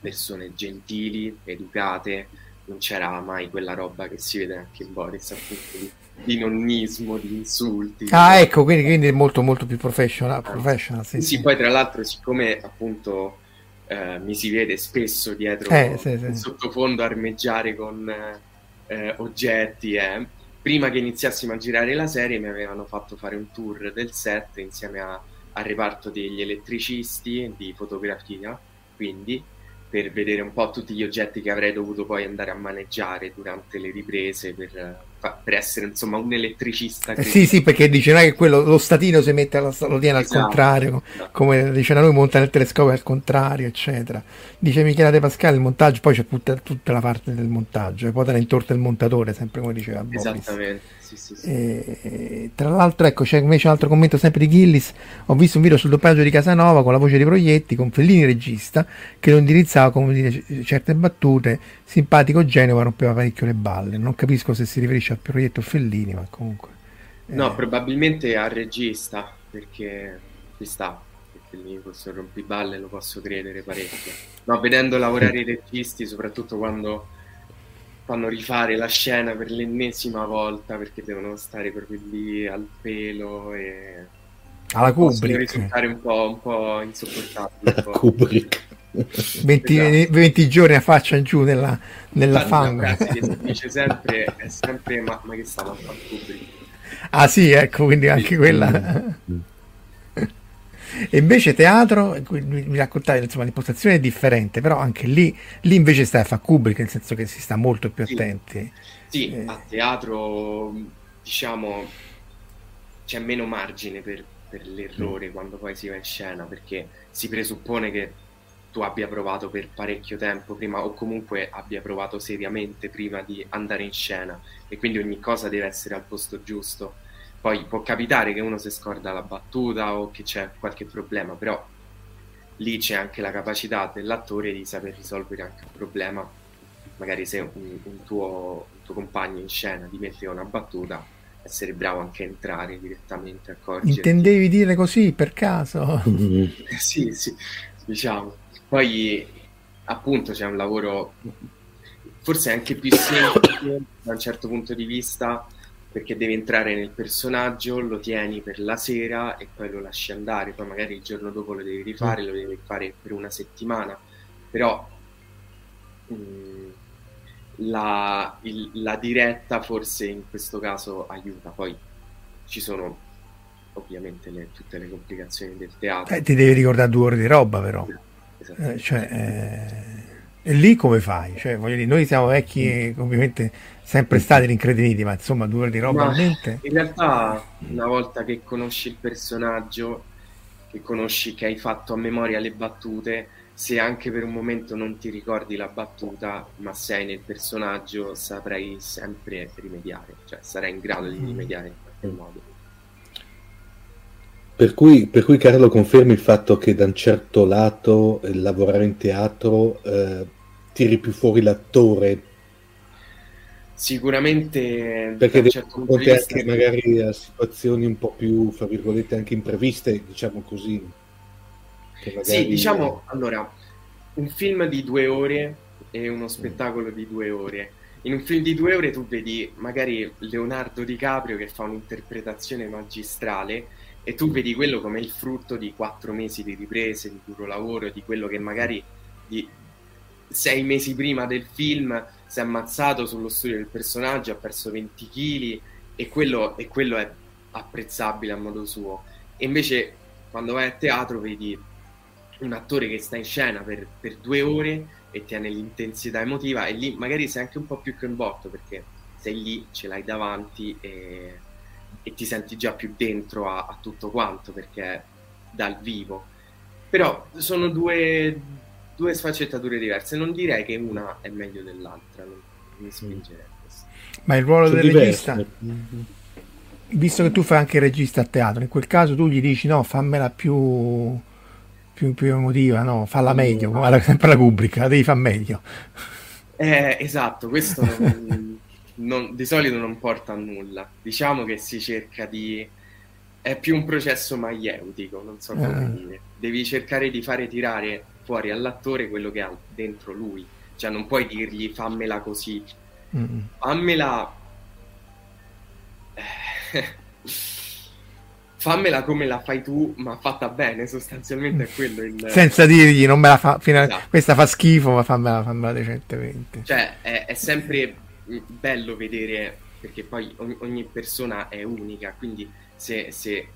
persone gentili, educate, non c'era mai quella roba che si vede anche in Boris, appunto di, di nonnismo, di insulti. Ah, ecco, quindi, quindi è molto molto più professional. Ah, professional sì, sì, sì, poi tra l'altro, siccome appunto eh, mi si vede spesso dietro eh, sì, sì. sottofondo armeggiare con eh, oggetti, eh, prima che iniziassimo a girare la serie mi avevano fatto fare un tour del set insieme a, al reparto degli elettricisti di fotografia, quindi per vedere un po' tutti gli oggetti che avrei dovuto poi andare a maneggiare durante le riprese per, per essere insomma un elettricista. Eh sì, sì, perché dice non è che quello, lo statino si mette alla, lo tiene esatto, al contrario, esatto. come dice noi monta nel telescopio al contrario, eccetera. Dice Michele De Pascale il montaggio, poi c'è tutta, tutta la parte del montaggio, e poi te la intorta il montatore, sempre come diceva Boris. Esattamente sì, sì, sì. E, tra l'altro, ecco, c'è invece un altro commento sempre di Gillis. Ho visto un video sul doppiaggio di Casanova con la voce di Proietti, con Fellini regista, che lo indirizzava come dire certe battute. Simpatico Genova rompeva parecchio le balle. Non capisco se si riferisce a Proietti o Fellini, ma comunque. Eh. No, probabilmente al regista, perché ci sta. Fellini questo rompiballe lo posso credere parecchio. No, vedendo lavorare i registi, soprattutto quando fanno rifare la scena per l'ennesima volta perché devono stare proprio lì al pelo e alla Kubrick. risultare un po', un po insopportabile po'. Kubrick. 20, esatto. 20, giorni a faccia in giù nella, nella fango che si dice sempre è sempre ma, ma che stava a fare Kubrick? Ah sì ecco quindi anche quella e invece teatro, mi raccontavi, insomma, l'impostazione è differente, però anche lì, lì invece stai a fare Kubrick, nel senso che si sta molto più attenti. Sì, eh. a teatro, diciamo, c'è meno margine per, per l'errore mm. quando poi si va in scena, perché si presuppone che tu abbia provato per parecchio tempo prima o comunque abbia provato seriamente prima di andare in scena e quindi ogni cosa deve essere al posto giusto poi può capitare che uno si scorda la battuta o che c'è qualche problema, però lì c'è anche la capacità dell'attore di saper risolvere anche un problema. Magari se un, un, tuo, un tuo, compagno in scena ti mette una battuta, essere bravo anche a entrare direttamente, accorgerti. Intendevi dire così per caso? sì, sì, diciamo. Poi appunto c'è un lavoro forse anche più semplice da un certo punto di vista perché devi entrare nel personaggio, lo tieni per la sera e poi lo lasci andare, poi magari il giorno dopo lo devi rifare, lo devi fare per una settimana, però mh, mm, la, il, la diretta forse in questo caso aiuta, poi ci sono ovviamente le, tutte le complicazioni del teatro. Eh, ti devi ricordare due ore di roba però, esatto. eh, cioè, eh, e lì come fai? Cioè, voglio dire, noi siamo vecchi e ovviamente sempre stati rincrediniti, ma insomma due ore di roba mente. In realtà una volta che conosci il personaggio, che conosci che hai fatto a memoria le battute, se anche per un momento non ti ricordi la battuta, ma sei nel personaggio, saprai sempre rimediare, cioè sarai in grado di mm. rimediare in qualche modo. Per cui, per cui Carlo confermi il fatto che da un certo lato eh, lavorare in teatro eh, tiri più fuori l'attore Sicuramente perché da certo punto di vista magari a situazioni un po' più, fra virgolette, anche impreviste, diciamo così. Magari... Sì, diciamo, allora, un film di due ore e uno spettacolo di due ore. In un film di due ore tu vedi magari Leonardo DiCaprio che fa un'interpretazione magistrale e tu vedi quello come il frutto di quattro mesi di riprese, di duro lavoro, di quello che magari di sei mesi prima del film si è ammazzato sullo studio del personaggio, ha perso 20 kg e quello, e quello è apprezzabile a modo suo. E invece quando vai a teatro vedi un attore che sta in scena per, per due ore e tiene l'intensità emotiva e lì magari sei anche un po' più coinvolto perché sei lì, ce l'hai davanti e, e ti senti già più dentro a, a tutto quanto perché dal vivo. Però sono due, due sfaccettature diverse. Non direi che una è meglio dell'altra, non mi spingerei. Ma il ruolo Sono del diverse. regista, visto che tu fai anche il regista a teatro, in quel caso tu gli dici no, fammela più, più, più emotiva, no, falla meglio, guarda sempre la Kubrick, la devi fare meglio. Eh, esatto, questo non, non, di solito non porta a nulla. Diciamo che si cerca di... è più un processo maieutico, non so come eh. dire. Devi cercare di fare tirare fuori all'attore quello che ha dentro lui. Cioè non puoi dirgli fammela così, mm. fammela... fammela come la fai tu, ma fatta bene, sostanzialmente è quello il... Senza dirgli, non me la fa, fino esatto. questa fa schifo, ma fammela, fammela decentemente. Cioè, è, è, sempre bello vedere, perché poi ogni, ogni persona è unica, quindi se, se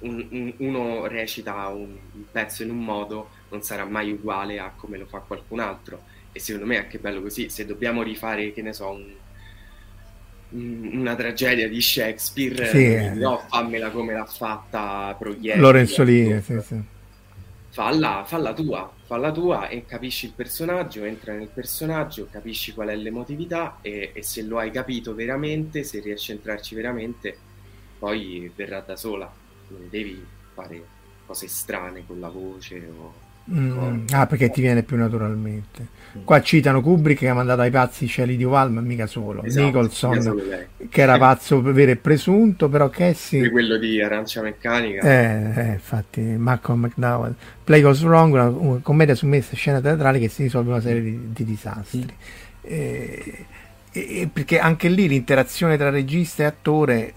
un, un, uno recita un, un pezzo in un modo, non sarà mai uguale a come lo fa qualcun altro. E secondo me è anche bello così, se dobbiamo rifare, che ne so, un una tragedia di Shakespeare, sì, no, fammela come l'ha fatta Proietti. Lorenzo Lini, sì, sì. Falla, falla tua, falla tua e capisci il personaggio, entra nel personaggio, capisci qual è l'emotività e, e se lo hai capito veramente, se riesci a entrarci veramente, poi verrà da sola, non devi fare cose strane con la voce o Mm, ah, perché ti viene più naturalmente. Qua citano Kubrick che ha mandato ai pazzi cieli di Uval, ma mica solo. Esatto, Nicholson, che era pazzo vero e presunto, però Cassie... quello di Arancia Meccanica. Eh, eh infatti, Malcolm McDowell. Play Goes Wrong, una, una commedia su messa scena teatrale che si risolve una serie di, di disastri. Mm. Eh, eh, perché anche lì l'interazione tra regista e attore,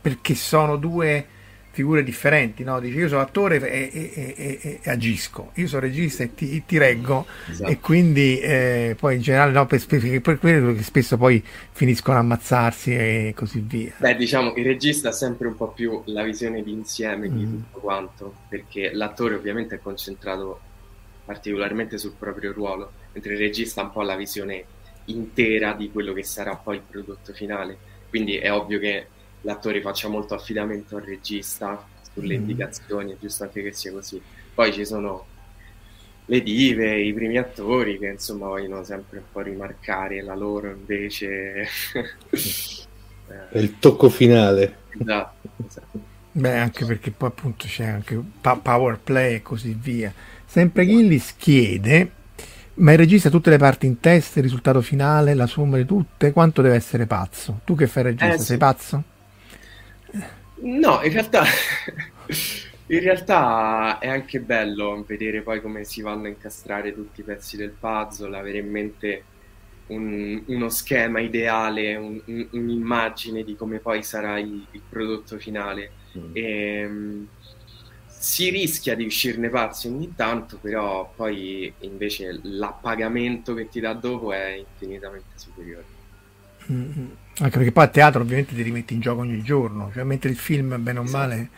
perché sono due figure differenti, no? Dici io sono attore e, e, e, e agisco, io sono regista e ti, ti reggo esatto. e quindi eh, poi in generale no, per, per, per quello che spesso poi finiscono a ammazzarsi e così via. Beh diciamo il regista ha sempre un po' più la visione d'insieme mm. di tutto quanto, perché l'attore ovviamente è concentrato particolarmente sul proprio ruolo, mentre il regista ha un po' la visione intera di quello che sarà poi il prodotto finale, quindi è ovvio che l'attore faccia molto affidamento al regista sulle mm. indicazioni, è giusto anche che sia così. Poi ci sono le dive, i primi attori che insomma vogliono sempre un po' rimarcare la loro invece... È il tocco finale. Esatto, esatto. Beh, anche perché poi appunto c'è anche power play e così via. Sempre Gillis chiede, ma il regista tutte le parti in testa, il risultato finale, la somma di tutte, quanto deve essere pazzo? Tu che fai il regista, eh, sei pazzo? No, in realtà, in realtà è anche bello vedere poi come si vanno a incastrare tutti i pezzi del puzzle, avere in mente un, uno schema ideale, un, un, un'immagine di come poi sarà il, il prodotto finale. Mm. E, um, si rischia di uscirne pazzi ogni tanto, però poi invece l'appagamento che ti dà dopo è infinitamente superiore. Mm-hmm. Anche perché poi a teatro ovviamente ti rimetti in gioco ogni giorno, cioè mentre il film, bene o male,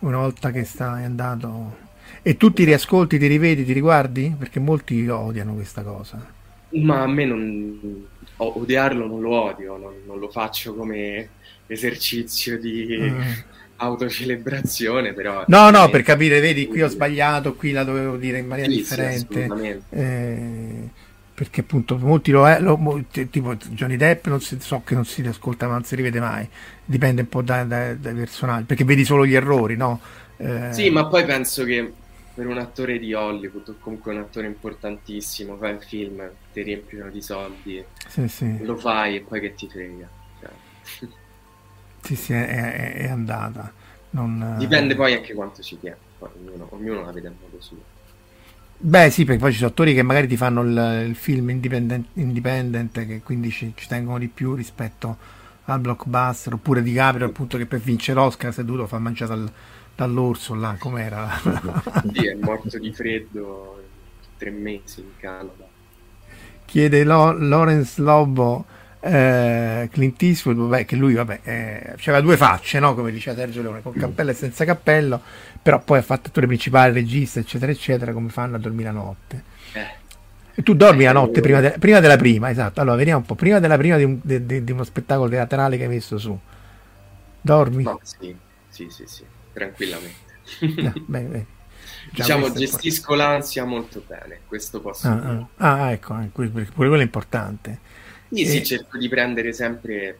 una volta che stai andato... E tu ti riascolti, ti rivedi, ti riguardi? Perché molti odiano questa cosa. Ma a me non... odiarlo non lo odio, non, non lo faccio come esercizio di... Mm autocelebrazione, però... No, no, per capire, vedi, qui ho sbagliato, qui la dovevo dire in maniera sì, differente. Sì, eh, perché appunto molti lo è, lo, tipo Johnny Depp non si, so che non si ascolta ma non si rivede mai, dipende un po' dai, dai, dai personaggi, perché vedi solo gli errori, no? Eh... Sì, ma poi penso che per un attore di Hollywood o comunque un attore importantissimo, fai il film, ti riempiono di soldi, sì, sì. lo fai e poi che ti frega. Cioè. Sì, sì, è, è, è andata. Non... Dipende poi anche quanto ci tiene, ognuno, ognuno la vede a modo suo. Beh, sì, perché poi ci sono attori che magari ti fanno il, il film independent, independent, che quindi ci, ci, tengono di più rispetto al blockbuster, oppure di Caprio, appunto, che per vincere l'Oscar si è dovuto far mangiare dal, dall'orso là, com'era? sì, è morto di freddo tre mesi in Canada. Chiede Lo, Lawrence Lobo eh, Clint Eastwood, vabbè, che lui vabbè, eh, aveva due facce, no? come diceva Sergio Leone, con cappello e senza cappello, però poi ha fatto attore principale, regista, eccetera, eccetera, come fanno a dormire la notte. Eh. E tu dormi la notte prima, de- prima, della prima, esatto. Allora, vediamo un po', prima della prima di, un, de- de- di uno spettacolo teatrale che hai messo su. Dormi? No, sì, sì, sì, sì tranquillamente. no, bene, bene. diciamo gestisco l'ansia molto bene, questo posso ah, dire. Ah, ah ecco, pure quello è importante. Sì, e... sì, cerco di prendere sempre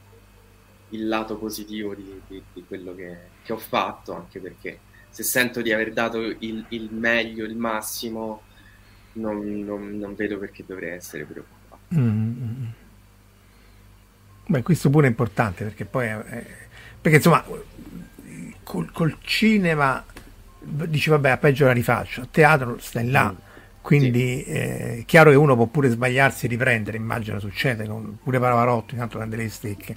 il lato positivo di, di, di quello che, che, ho fatto, anche perché se sento di aver dato il, il meglio, il massimo, non, non, non, vedo perché dovrei essere preoccupato. Mm-hmm. Beh, questo pure è importante perché poi... È, perché insomma, col, col cinema dici vabbè a peggio la rifaccio, a teatro stai là. Mm quindi sì. è eh, chiaro che uno può pure sbagliarsi e riprendere, immagino succede, con pure Pavarotti tanto prende le stecche,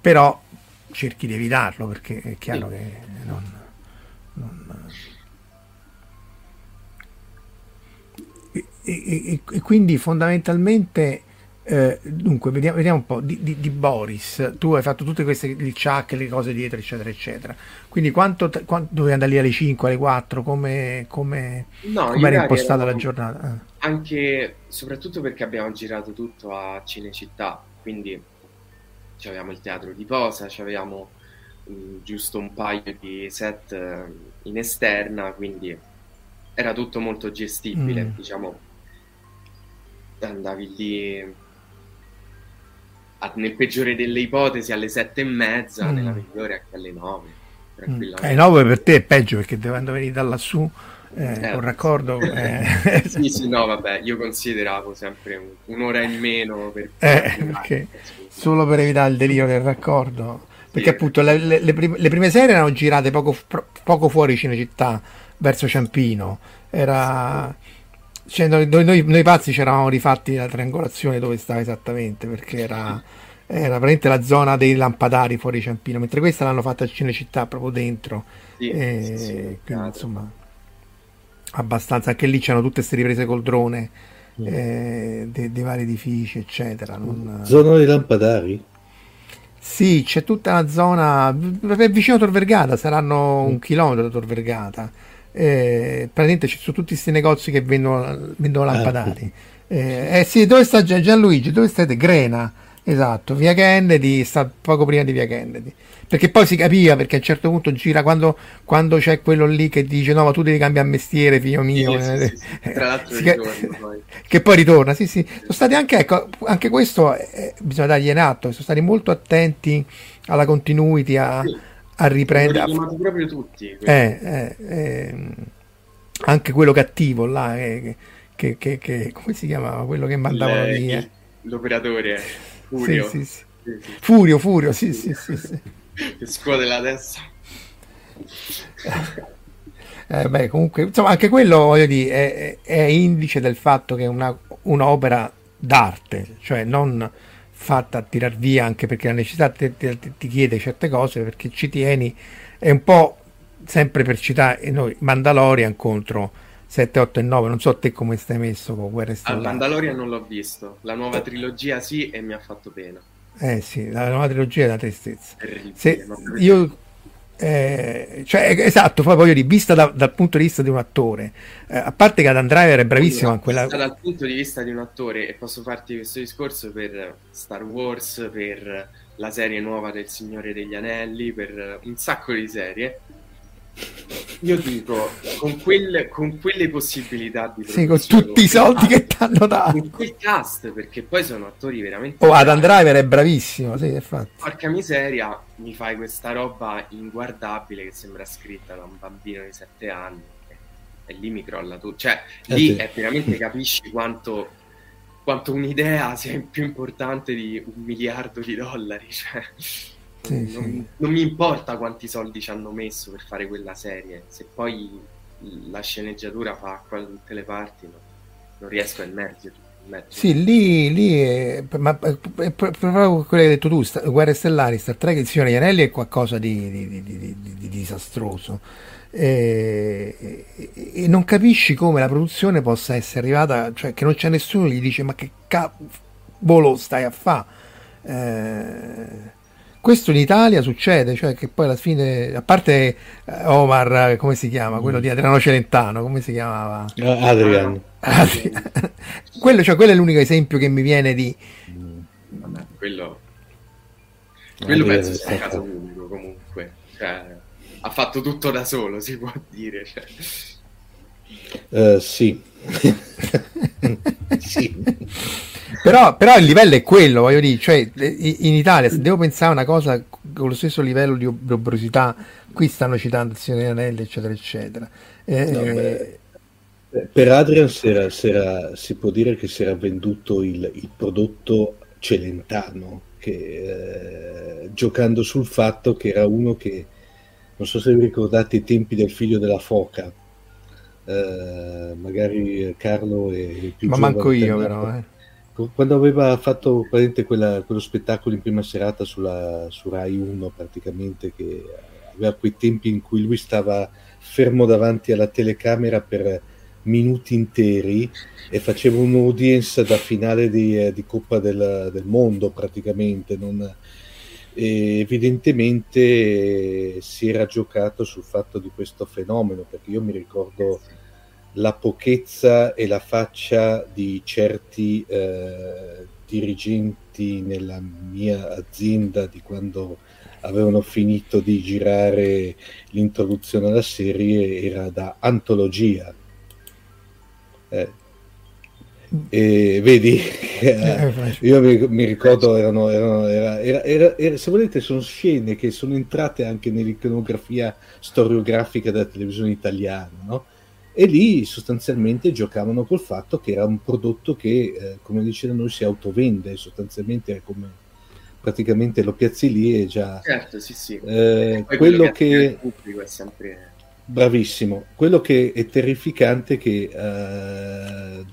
però cerchi di evitarlo perché è chiaro sì. che non, non... E, e, e, quindi fondamentalmente eh, dunque vediamo, vediamo, un po' di, di, di, Boris tu hai fatto tutte queste il chuck le cose dietro eccetera eccetera quindi quanto, quanto dovevi andare lì alle 5 alle 4 come, come, no, come era impostata la giornata eh. anche soprattutto perché abbiamo girato tutto a Cinecittà quindi avevamo il teatro di Posa avevamo um, giusto un paio di set uh, in esterna quindi era tutto molto gestibile mm. diciamo andavi lì nel peggiore delle ipotesi alle sette e mezza, mm. nella migliore anche alle nove. Mm. Eh, nove per te è peggio perché dovendo venire da lassù eh, eh, con raccordo. Eh. sì, sì, no, vabbè, io consideravo sempre un, un'ora in meno per eh, perché, solo per evitare il delirio del raccordo. Perché sì. appunto le, le, le, prime, le, prime, serie erano girate poco, poco fuori Cinecittà, verso Ciampino. Era cioè, noi, noi, noi, pazzi ci eravamo rifatti la triangolazione dove stava esattamente perché era, era veramente la zona dei lampadari fuori Ciampino mentre questa l'hanno fatta a Cinecittà proprio dentro sì, e, sì, sì, quindi, insomma abbastanza anche lì c'erano tutte queste riprese col drone mm. eh, dei, dei, vari edifici eccetera non... zona dei lampadari? sì c'è tutta la zona vicino a Tor Vergata saranno mm. un chilometro da Tor Vergata eh, praticamente ci sono tutti questi negozi che vendono, vendono ah, lampadari. Eh, eh, sì, dove sta Gianluigi? Dove state? Grena, esatto, via Kennedy, sta poco prima di via Kennedy. Perché poi si capiva, perché a un certo punto gira quando, quando c'è quello lì che dice no, ma tu devi cambiare mestiere, figlio mio. Sì, sì, sì, Tra l'altro ritorno, poi. Che poi ritorna, sì, sì. Sono stati anche, ecco, anche questo eh, bisogna dargli in atto, sono stati molto attenti alla continuity, a, a riprendere. Sono proprio tutti. Eh, eh, eh, anche quello cattivo là, eh, che, che, che, come si chiamava? Quello che mandavano il, via. L'operatore Furio. Sì, sì, sì. Furio, Furio, sì, sì, sì. sì. che scuote la testa. Eh, beh, comunque, insomma, anche quello voglio dire, è, è indice del fatto che è una, un'opera d'arte, cioè non fatta a tirar via anche perché la necessità ti, ti, ti, chiede certe cose perché ci tieni è un po' sempre per citare noi Mandalorian contro 7, 8 e 9 non so te come stai messo con Guerre Stellari ah, Mandalorian non l'ho visto. La nuova trilogia sì e mi ha fatto pena. Eh sì la nuova trilogia è una tristezza. Se, io eh, cioè, esatto, poi voglio dire, vista da, dal punto di vista di un attore, eh, a parte che Adam Driver è bravissimo in quella... Dal punto di vista di un attore, e posso farti questo discorso per Star Wars, per la serie nuova del Signore degli Anelli, per un sacco di serie, io dico, con quelle, con quelle possibilità di Sì, con tutti i soldi che ti hanno dato. Con quel cast, perché poi sono attori veramente... Oh, Adam Driver è bravissimo, sì, infatti. Porca miseria, mi fai questa roba inguardabile che sembra scritta da un bambino di 7 anni e, lì mi crolla tutto. Cioè, eh lì sì. è veramente capisci quanto, quanto un'idea sia più importante di un miliardo di dollari. Cioè sì, non, sì. non, mi importa quanti soldi ci hanno messo per fare quella serie, se poi la sceneggiatura fa qua da tutte le parti, no, non riesco a immergermi. Sì, lì, lì è, ma è proprio quello che hai detto tu, sta, Guerre Stellari, Star Trek, il Signore Ianelli è qualcosa di, di, di, di disastroso e, e, e, non capisci come la produzione possa essere arrivata, cioè che non c'è nessuno che gli dice ma che cavolo stai a fare? Eh, questo in Italia succede, cioè che poi alla fine, a parte eh, Omar, come si chiama, quello di Adriano Celentano, come si chiamava? Adrian. Adrian. quello, cioè, quello è l'unico esempio che mi viene di... Vabbè, quello, quello penso sia un caso unico comunque, cioè, ha fatto tutto da solo, si può dire. Cioè. Uh, sì. sì. Però, però, il livello è quello, voglio dire, cioè in Italia se devo pensare a una cosa con lo stesso livello di obrosità, qui stanno citando il Signore Anelli, eccetera, eccetera. Eh, no, beh, per Adrian si, era, si, era, si, può dire che si era venduto il, il prodotto celentano, che, eh, giocando sul fatto che era uno che, non so se vi ricordate i tempi del figlio della foca, eh, magari Carlo e più Ma manco io però, eh quando aveva fatto quella, quello spettacolo in prima serata sulla, su Rai 1 praticamente che aveva quei tempi in cui lui stava fermo davanti alla telecamera per minuti interi e faceva un'audience da finale di, eh, di Coppa del, del, Mondo praticamente non, evidentemente si era giocato sul fatto di questo fenomeno perché io mi ricordo la pochezza e la faccia di certi eh, dirigenti nella mia azienda di quando avevano finito di girare l'introduzione alla serie era da antologia. Eh. E vedi, eh, io mi, mi, ricordo, erano, erano era, era, era, se volete, sono scene che sono entrate anche nell'iconografia storiografica della televisione italiana, no? E lì sostanzialmente giocavano col fatto che era un prodotto che, eh, come dice da noi, si autovende, sostanzialmente è come praticamente lo piazzi lì e già... Certo, sì, sì. Eh, quello, quello che... che... È sempre... Bravissimo. Quello che è terrificante è che eh,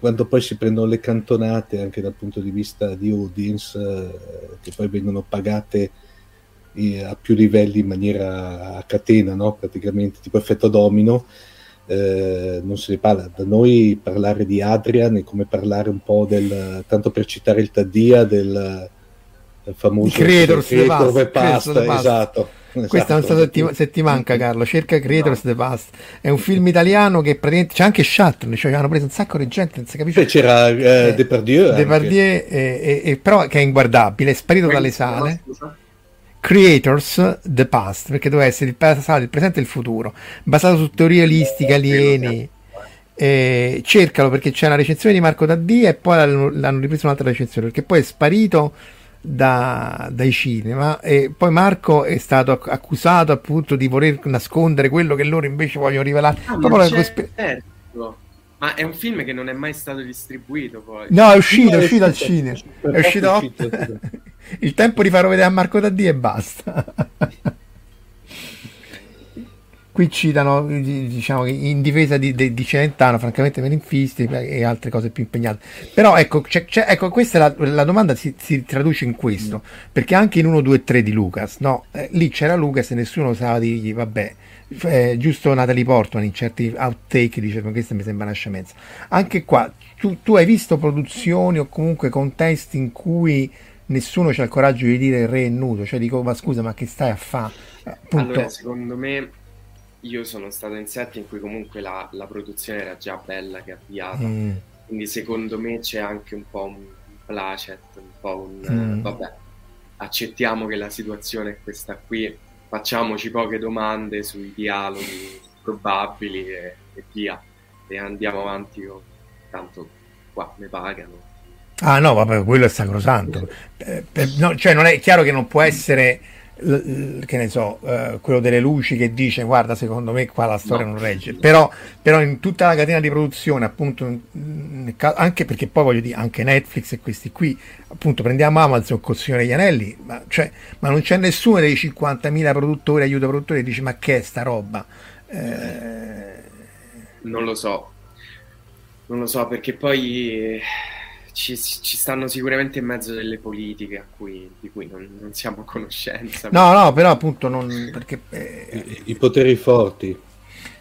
quando poi si prendono le cantonate anche dal punto di vista di audience, eh, che poi vengono pagate eh, a più livelli in maniera a catena, no? praticamente tipo effetto domino, eh, non se ne parla. Da noi parlare di Adrian è come parlare un po' del, tanto per citare il Taddia, del, del famoso Creators Creator the Past, esatto. esatto. Questa non so se ti, se ti, manca Carlo, cerca Creators no. the Past, è un film italiano che praticamente c'è anche Shatner, cioè hanno preso un sacco di gente, non si capisce. c'era eh, eh, Depardieu, Depardieu eh, eh, però che è inguardabile, è sparito Poi, dalle sale. No, Creators the Past, perché doveva essere il passato, il presente e il futuro, basato su teorie olistiche, alieni. Eh, cercalo perché c'è una recensione di Marco Daddia e poi l'hanno, l'hanno ripreso un'altra recensione perché poi è sparito da, dai cinema e poi Marco è stato accusato appunto di voler nascondere quello che loro invece vogliono rivelare. Ah, ma, cospe- certo. ma, è un film che non è mai stato distribuito poi. No, è uscito, è uscito al cinema. È uscito. Il tempo di farlo vedere a Marco Daddi e basta. Qui citano, diciamo, in difesa di, di, di Celentano, francamente Meninfisti e altre cose più impegnate. Però ecco, c'è, c'è, ecco questa la, la domanda si, si, traduce in questo, perché anche in 1, 2, 3 di Lucas, no? Eh, lì c'era Lucas e nessuno sapeva dirgli, vabbè, eh, giusto Natalie Portman in certi outtake dice, ma questa mi sembra una scemenza. Anche qua, tu, tu hai visto produzioni o comunque contesti in cui nessuno c'ha il coraggio di dire il re è nudo, cioè dico ma scusa ma che stai a fare? Allora secondo me io sono stato in set in cui comunque la, la produzione era già bella che avviata, mm. quindi secondo me c'è anche un po' un placet, un po' un mm. vabbè, accettiamo che la situazione è questa qui, facciamoci poche domande sui dialoghi probabili e, e via, e andiamo avanti, tanto qua ne pagano Ah no, vabbè, quello è sacrosanto. Eh, no, cioè non è chiaro che non può essere, che ne so, eh, quello delle luci che dice guarda secondo me qua la storia no. non regge, però, però, in tutta la catena di produzione appunto, anche perché poi voglio dire, anche Netflix e questi qui, appunto prendiamo Amazon col Signore degli Anelli, ma, cioè, ma non c'è nessuno dei 50.000 produttori, aiuto produttori che dice ma che è sta roba? Eh... Non lo so, non lo so perché poi ci, ci, stanno sicuramente in mezzo delle politiche cui, di cui non, non, siamo a conoscenza. No, no, però appunto non, perché, eh... I, I, poteri forti.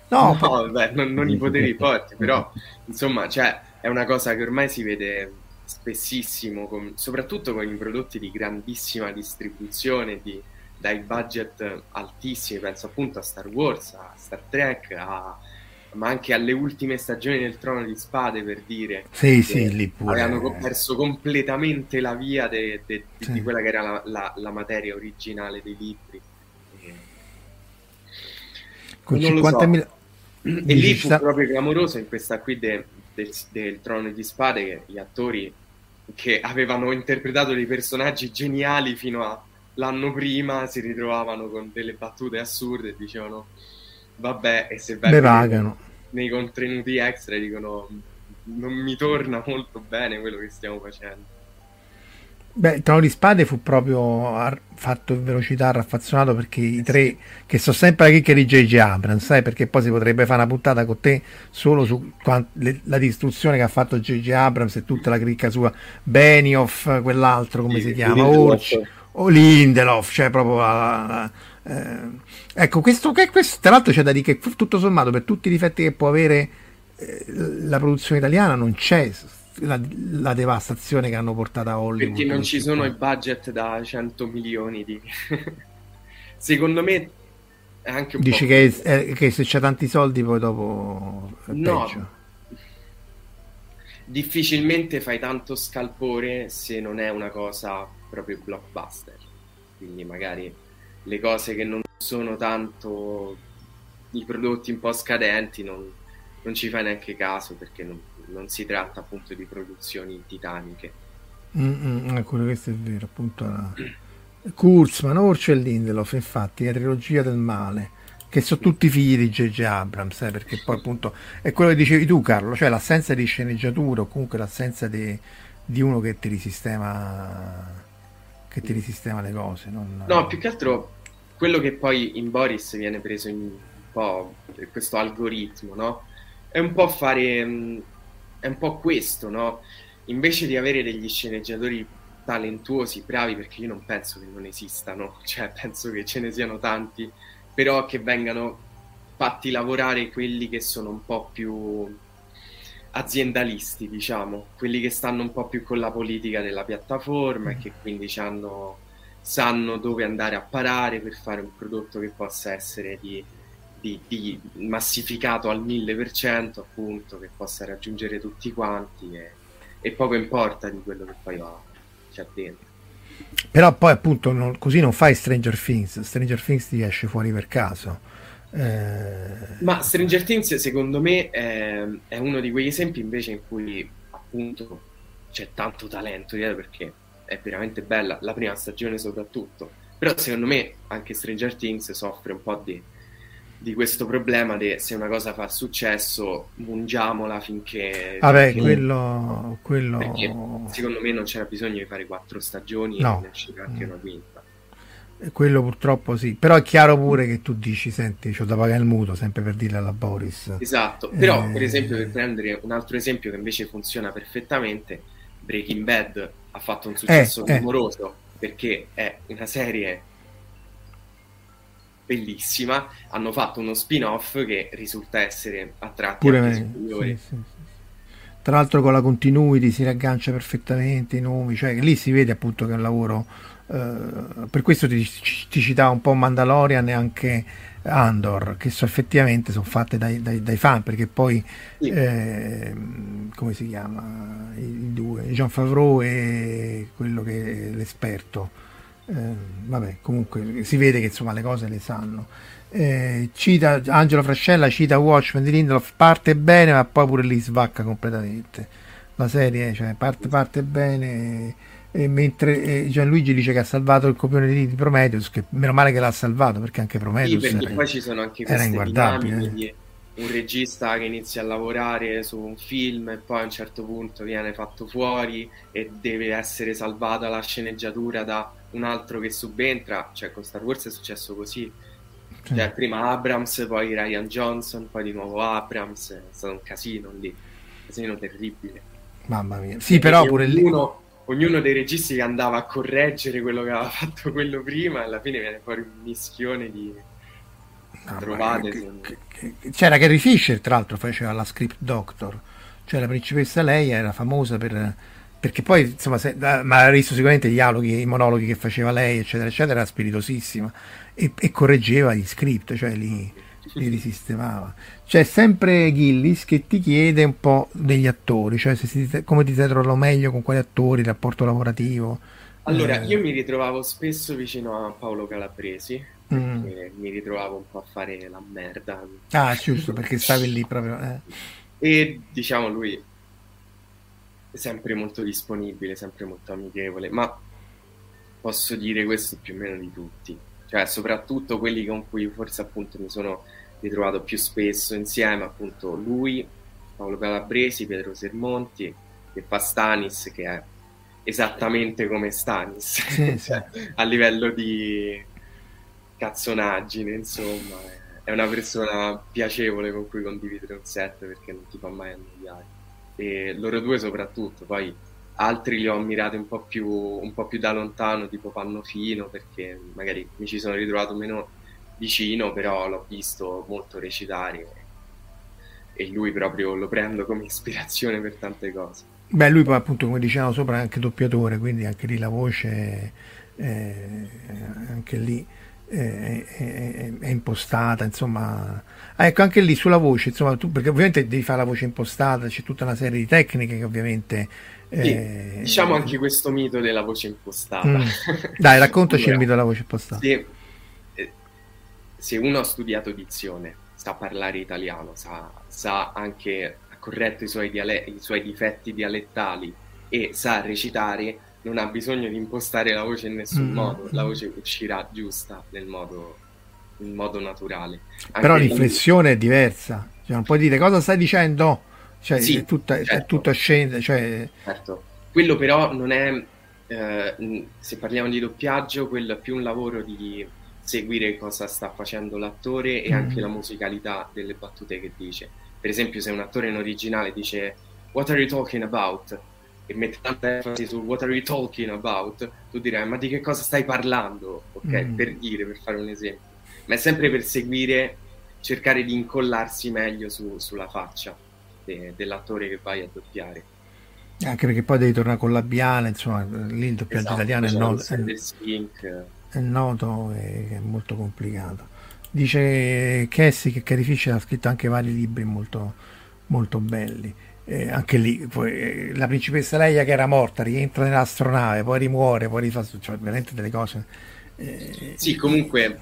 No, no per... beh, non, non, i poteri forti, però insomma, cioè, è una cosa che ormai si vede spessissimo, con, soprattutto con i prodotti di grandissima distribuzione, di, dai budget altissimi, penso appunto a Star Wars, a Star Trek, a ma anche alle ultime stagioni del Trono di Spade per dire sì, sì, lì pure. avevano perso completamente la via de, de, de, sì. di quella che era la, la, la materia originale dei libri con 50.000 so. e lì fu sta... proprio clamoroso in questa qui de, del, del Trono di Spade che gli attori che avevano interpretato dei personaggi geniali fino all'anno prima si ritrovavano con delle battute assurde e dicevano vabbè e se vai nei contenuti extra dicono non mi torna molto bene quello che stiamo facendo Beh, Trono di Spade fu proprio fatto in velocità, raffazzonato perché i tre che sono sempre la chicca di J.J. Abrams, sai? Perché poi si potrebbe fare una puntata con te solo su la distruzione che ha fatto J.J. Abrams e tutta la cricca sua, Benioff, quell'altro come sì, si chiama, Orch o Lindelof, cioè proprio la, la, eh, ecco, questo, questo, tra l'altro c'è da dire che tutto sommato per tutti i difetti che può avere eh, la produzione italiana non c'è la, la, devastazione che hanno portato a Hollywood. Perché non ci sono i budget da 100 milioni di... Secondo me è anche un Dici po'... Che, è, che se c'è tanti soldi poi dopo no. peggio. Difficilmente fai tanto scalpore se non è una cosa proprio blockbuster. Quindi magari le cose che non sono tanto i prodotti un po' scadenti non, non ci fai neanche caso perché non, non si tratta appunto di produzioni titaniche. Mm-hmm, questo è vero, appunto. La... Kurzman, Orch e Lindelof, infatti, la trilogia del male, che sono tutti figli di J.J. Abrams, eh, perché poi appunto è quello che dicevi tu, Carlo, cioè l'assenza di sceneggiatura o comunque l'assenza di, di uno che ti risistema che ti risistema le cose. Non... No, più che altro quello che poi in Boris viene preso in un po' questo algoritmo, no? È un po' fare mm, è un po' questo, no? Invece di avere degli sceneggiatori talentuosi, bravi, perché io non penso che non esistano, cioè penso che ce ne siano tanti, però che vengano fatti lavorare quelli che sono un po' più aziendalisti, diciamo, quelli che stanno un po' più con la politica della piattaforma e che quindi hanno, sanno dove andare a parare per fare un prodotto che possa essere di di, di massificato al 1000%, appunto, che possa raggiungere tutti quanti e, e poco importa di quello che poi va, c'è dentro. Però poi appunto non, così non fai Stranger Things, Stranger Things ti esce fuori per caso. Eh... Ma Stranger Things secondo me è, è, uno di quegli esempi invece in cui appunto c'è tanto talento dietro perché è veramente bella, la prima stagione soprattutto. Però secondo me anche Stranger Things soffre un po' di di questo problema di se una cosa fa successo, mungiamola finché... Vabbè, finché... quello... quello... Secondo me non c'era bisogno di fare quattro stagioni no. e ne uscire anche una quinta. Quello purtroppo sì, però è chiaro pure che tu dici, senti, c'ho da pagare il mutuo, sempre per dirle alla Boris. Esatto, però eh... per esempio per prendere un altro esempio che invece funziona perfettamente, Breaking Bad ha fatto un successo eh, clamoroso eh. perché è una serie bellissima, hanno fatto uno spin-off che risulta essere a tratti Pure superiori. Sì, sì, sì. Tra l'altro con la continuity si raggancia perfettamente i nomi, cioè lì si vede appunto che è un lavoro, eh, per questo ti, ti, citava un po' Mandalorian e anche Andor, che so, effettivamente sono fatte dai, dai, dai, fan, perché poi, eh, come si chiama, i due, Jean Favreau e quello che è l'esperto. Eh, vabbè, comunque si vede che insomma le cose le sanno. Eh, cita Angelo Frascella cita Watchmen di Lindelof parte bene ma poi pure lì svacca completamente. La serie cioè parte, parte bene e mentre eh, Gianluigi dice che ha salvato il copione di, di Prometheus che meno male che l'ha salvato perché anche Prometheus sì, perché era, poi ci sono anche queste dinamiche un regista che inizia a lavorare su un film e poi a un certo punto viene fatto fuori e deve essere salvata la sceneggiatura da un altro che subentra, cioè con Star Wars è successo così. Sì. Cioè, prima Abrams, poi Ryan Johnson, poi di nuovo Abrams, è stato un casino lì, un casino terribile. Mamma mia, sì, però pure ognuno, lì... ognuno dei registi che andava a correggere quello che aveva fatto quello prima, alla fine viene fuori un mischione di ah, trovate. Che, che, che, c'era Carrie Fisher, tra l'altro, faceva la script doctor, cioè la principessa lei era famosa per perché poi insomma se, ma ha visto sicuramente i dialoghi i monologhi che faceva lei eccetera eccetera era spiritosissima e, e correggeva gli script cioè li, li risistemava c'è sempre Gillis che ti chiede un po' degli attori cioè si, come ti sei trovato meglio con quali attori il rapporto lavorativo allora eh. io mi ritrovavo spesso vicino a Paolo Calabresi mm. mi ritrovavo un po' a fare la merda. Ah, giusto, perché stavi lì proprio. Eh. E diciamo lui è sempre molto disponibile, sempre molto amichevole, ma posso dire questo più o meno di tutti, cioè soprattutto quelli con cui forse appunto mi sono ritrovato più spesso insieme, appunto lui, Paolo Calabresi, Pietro Sermonti e fa Stanis che è esattamente come Stanis sì, sì. a livello di cazzonaggine, insomma, è una persona piacevole con cui condividere un set perché non ti fa mai annoiare. E loro due soprattutto, poi altri li ho ammirati un po' più, un po più da lontano, tipo Pannofino, perché magari mi ci sono ritrovato meno vicino, però l'ho visto molto recitare e lui proprio lo prendo come ispirazione per tante cose. Beh, lui poi appunto, come dicevamo sopra, è anche doppiatore, quindi anche lì la voce, eh, anche lì è, è, è, impostata, insomma. Ah, ecco, anche lì sulla voce, insomma, tu, perché ovviamente devi fare la voce impostata, c'è tutta una serie di tecniche che ovviamente... Eh, diciamo anche questo mito della voce impostata. Mm. Dai, raccontaci il mito della voce impostata. Eh, se, uno ha studiato dizione, sa parlare italiano, sa, sa anche corretto i suoi, diale- i suoi difetti dialettali e sa recitare, non ha bisogno di impostare la voce in nessun mm. modo, la voce uscirà giusta nel modo, in modo naturale. Anche Però l'inflessione è diversa, cioè, non puoi dire cosa stai dicendo, cioè, sì, è, tutta, certo. è tutta scena. Cioè... Certo. Quello però non è, eh, se parliamo di doppiaggio, quello è più un lavoro di seguire cosa sta facendo l'attore e mm. anche la musicalità delle battute che dice. Per esempio se un attore in originale dice what are you talking about? e mette tanta enfasi su what are you talking about? tu direi ma di che cosa stai parlando? Ok mm. per dire per fare un esempio. Ma è sempre per seguire cercare di incollarsi meglio su, sulla faccia de, dell'attore che vai a doppiare. Anche perché poi devi tornare con labiale insomma lì il doppiaggio esatto, italiano è noto, è, è noto e è molto complicato Dice Cassie che Carrie Fisher ha scritto anche vari libri molto, molto belli. Eh, anche lì poi, eh, la principessa Leia che era morta rientra nell'astronave, poi rimuore, poi rifà cioè veramente delle cose. Eh, sì, comunque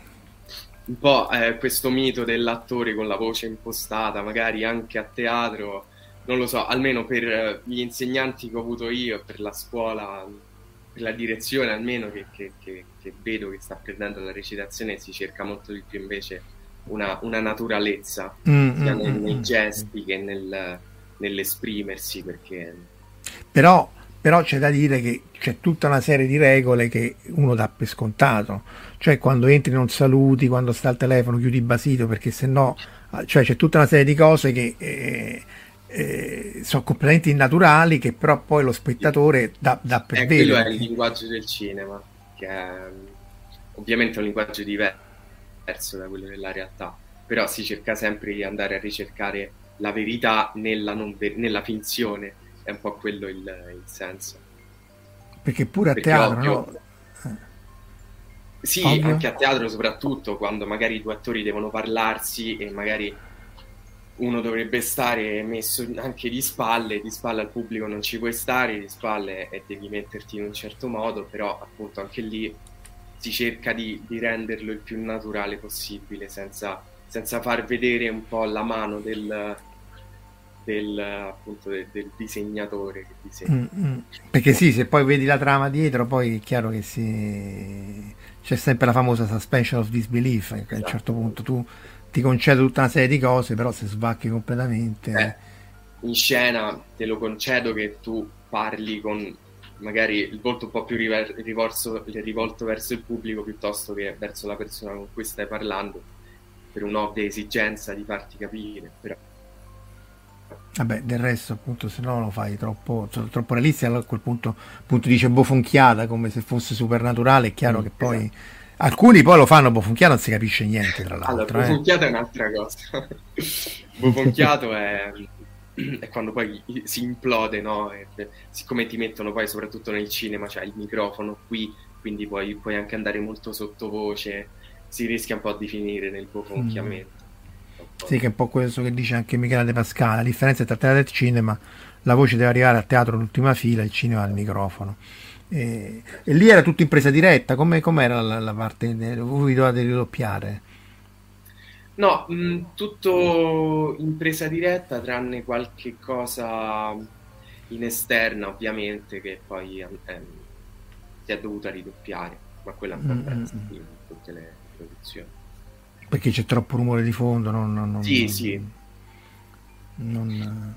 un po' eh, questo mito dell'attore con la voce impostata, magari anche a teatro, non lo so, almeno per eh, gli insegnanti che ho avuto io per la scuola la direzione almeno che, che, che, che, vedo che sta prendendo la recitazione si cerca molto di più invece una, una naturalezza mm, sia mm, nei, mm, nei, mm. gesti che nel, nell'esprimersi perché però, però c'è da dire che c'è tutta una serie di regole che uno dà per scontato cioè quando entri non saluti quando sta al telefono chiudi basito perché se no cioè c'è tutta una serie di cose che eh, eh, sono completamente innaturali che però poi lo spettatore dà, dà per eh, quello è il linguaggio del cinema che è ovviamente un linguaggio diverso da quello della realtà però si cerca sempre di andare a ricercare la verità nella, ver- nella finzione è un po' quello il, il senso perché pure a perché teatro ovvio, no? Sì, ovvio. anche a teatro soprattutto quando magari i due attori devono parlarsi e magari uno dovrebbe stare messo anche di spalle, di spalle al pubblico non ci puoi stare, di spalle e devi metterti in un certo modo, però appunto anche lì si cerca di, di renderlo il più naturale possibile senza, senza, far vedere un po' la mano del, del, appunto, del, del disegnatore che disegna. Mm, mm. Perché sì, se poi vedi la trama dietro, poi è chiaro che si... c'è sempre la famosa suspension of disbelief, che esatto. a un certo punto tu ti concedo tutta una serie di cose, però se svacchi completamente... Eh, in scena te lo concedo che tu parli con magari il volto un po' più river- rivolto, rivolto verso il pubblico piuttosto che verso la persona con cui stai parlando, per un'ovvia esigenza di farti capire. Però... Vabbè, del resto, appunto, se no lo fai troppo, troppo realistico, allora a quel punto, appunto dice bofonchiata come se fosse supernaturale, è chiaro mm, che poi... Esatto Alcuni poi lo fanno bofonchiato, non si capisce niente, tra l'altro. Allora, bofonchiato eh. è un'altra cosa. bofonchiato è, è, quando poi si implode, no? E, siccome ti mettono poi, soprattutto nel cinema, c'è cioè il microfono qui, quindi poi puoi anche andare molto sottovoce, si rischia un po' di finire nel bofonchiamento. Mm. Sì, che è un po' questo che dice anche Michele De Pascale. La differenza tra teatro e cinema, la voce deve arrivare al teatro all'ultima fila, il cinema al microfono E, e lì era tutto in presa diretta, come era la, la parte? Voi dovete ridoppiare? No, mh, mm, tutto in presa diretta, tranne qualche cosa in esterna, ovviamente, che poi eh, si è dovuta ridoppiare, ma quella è un po' mm, prezzo mm, di tutte le produzioni. Perché c'è troppo rumore di fondo, non, non, non, sì, sì. Non,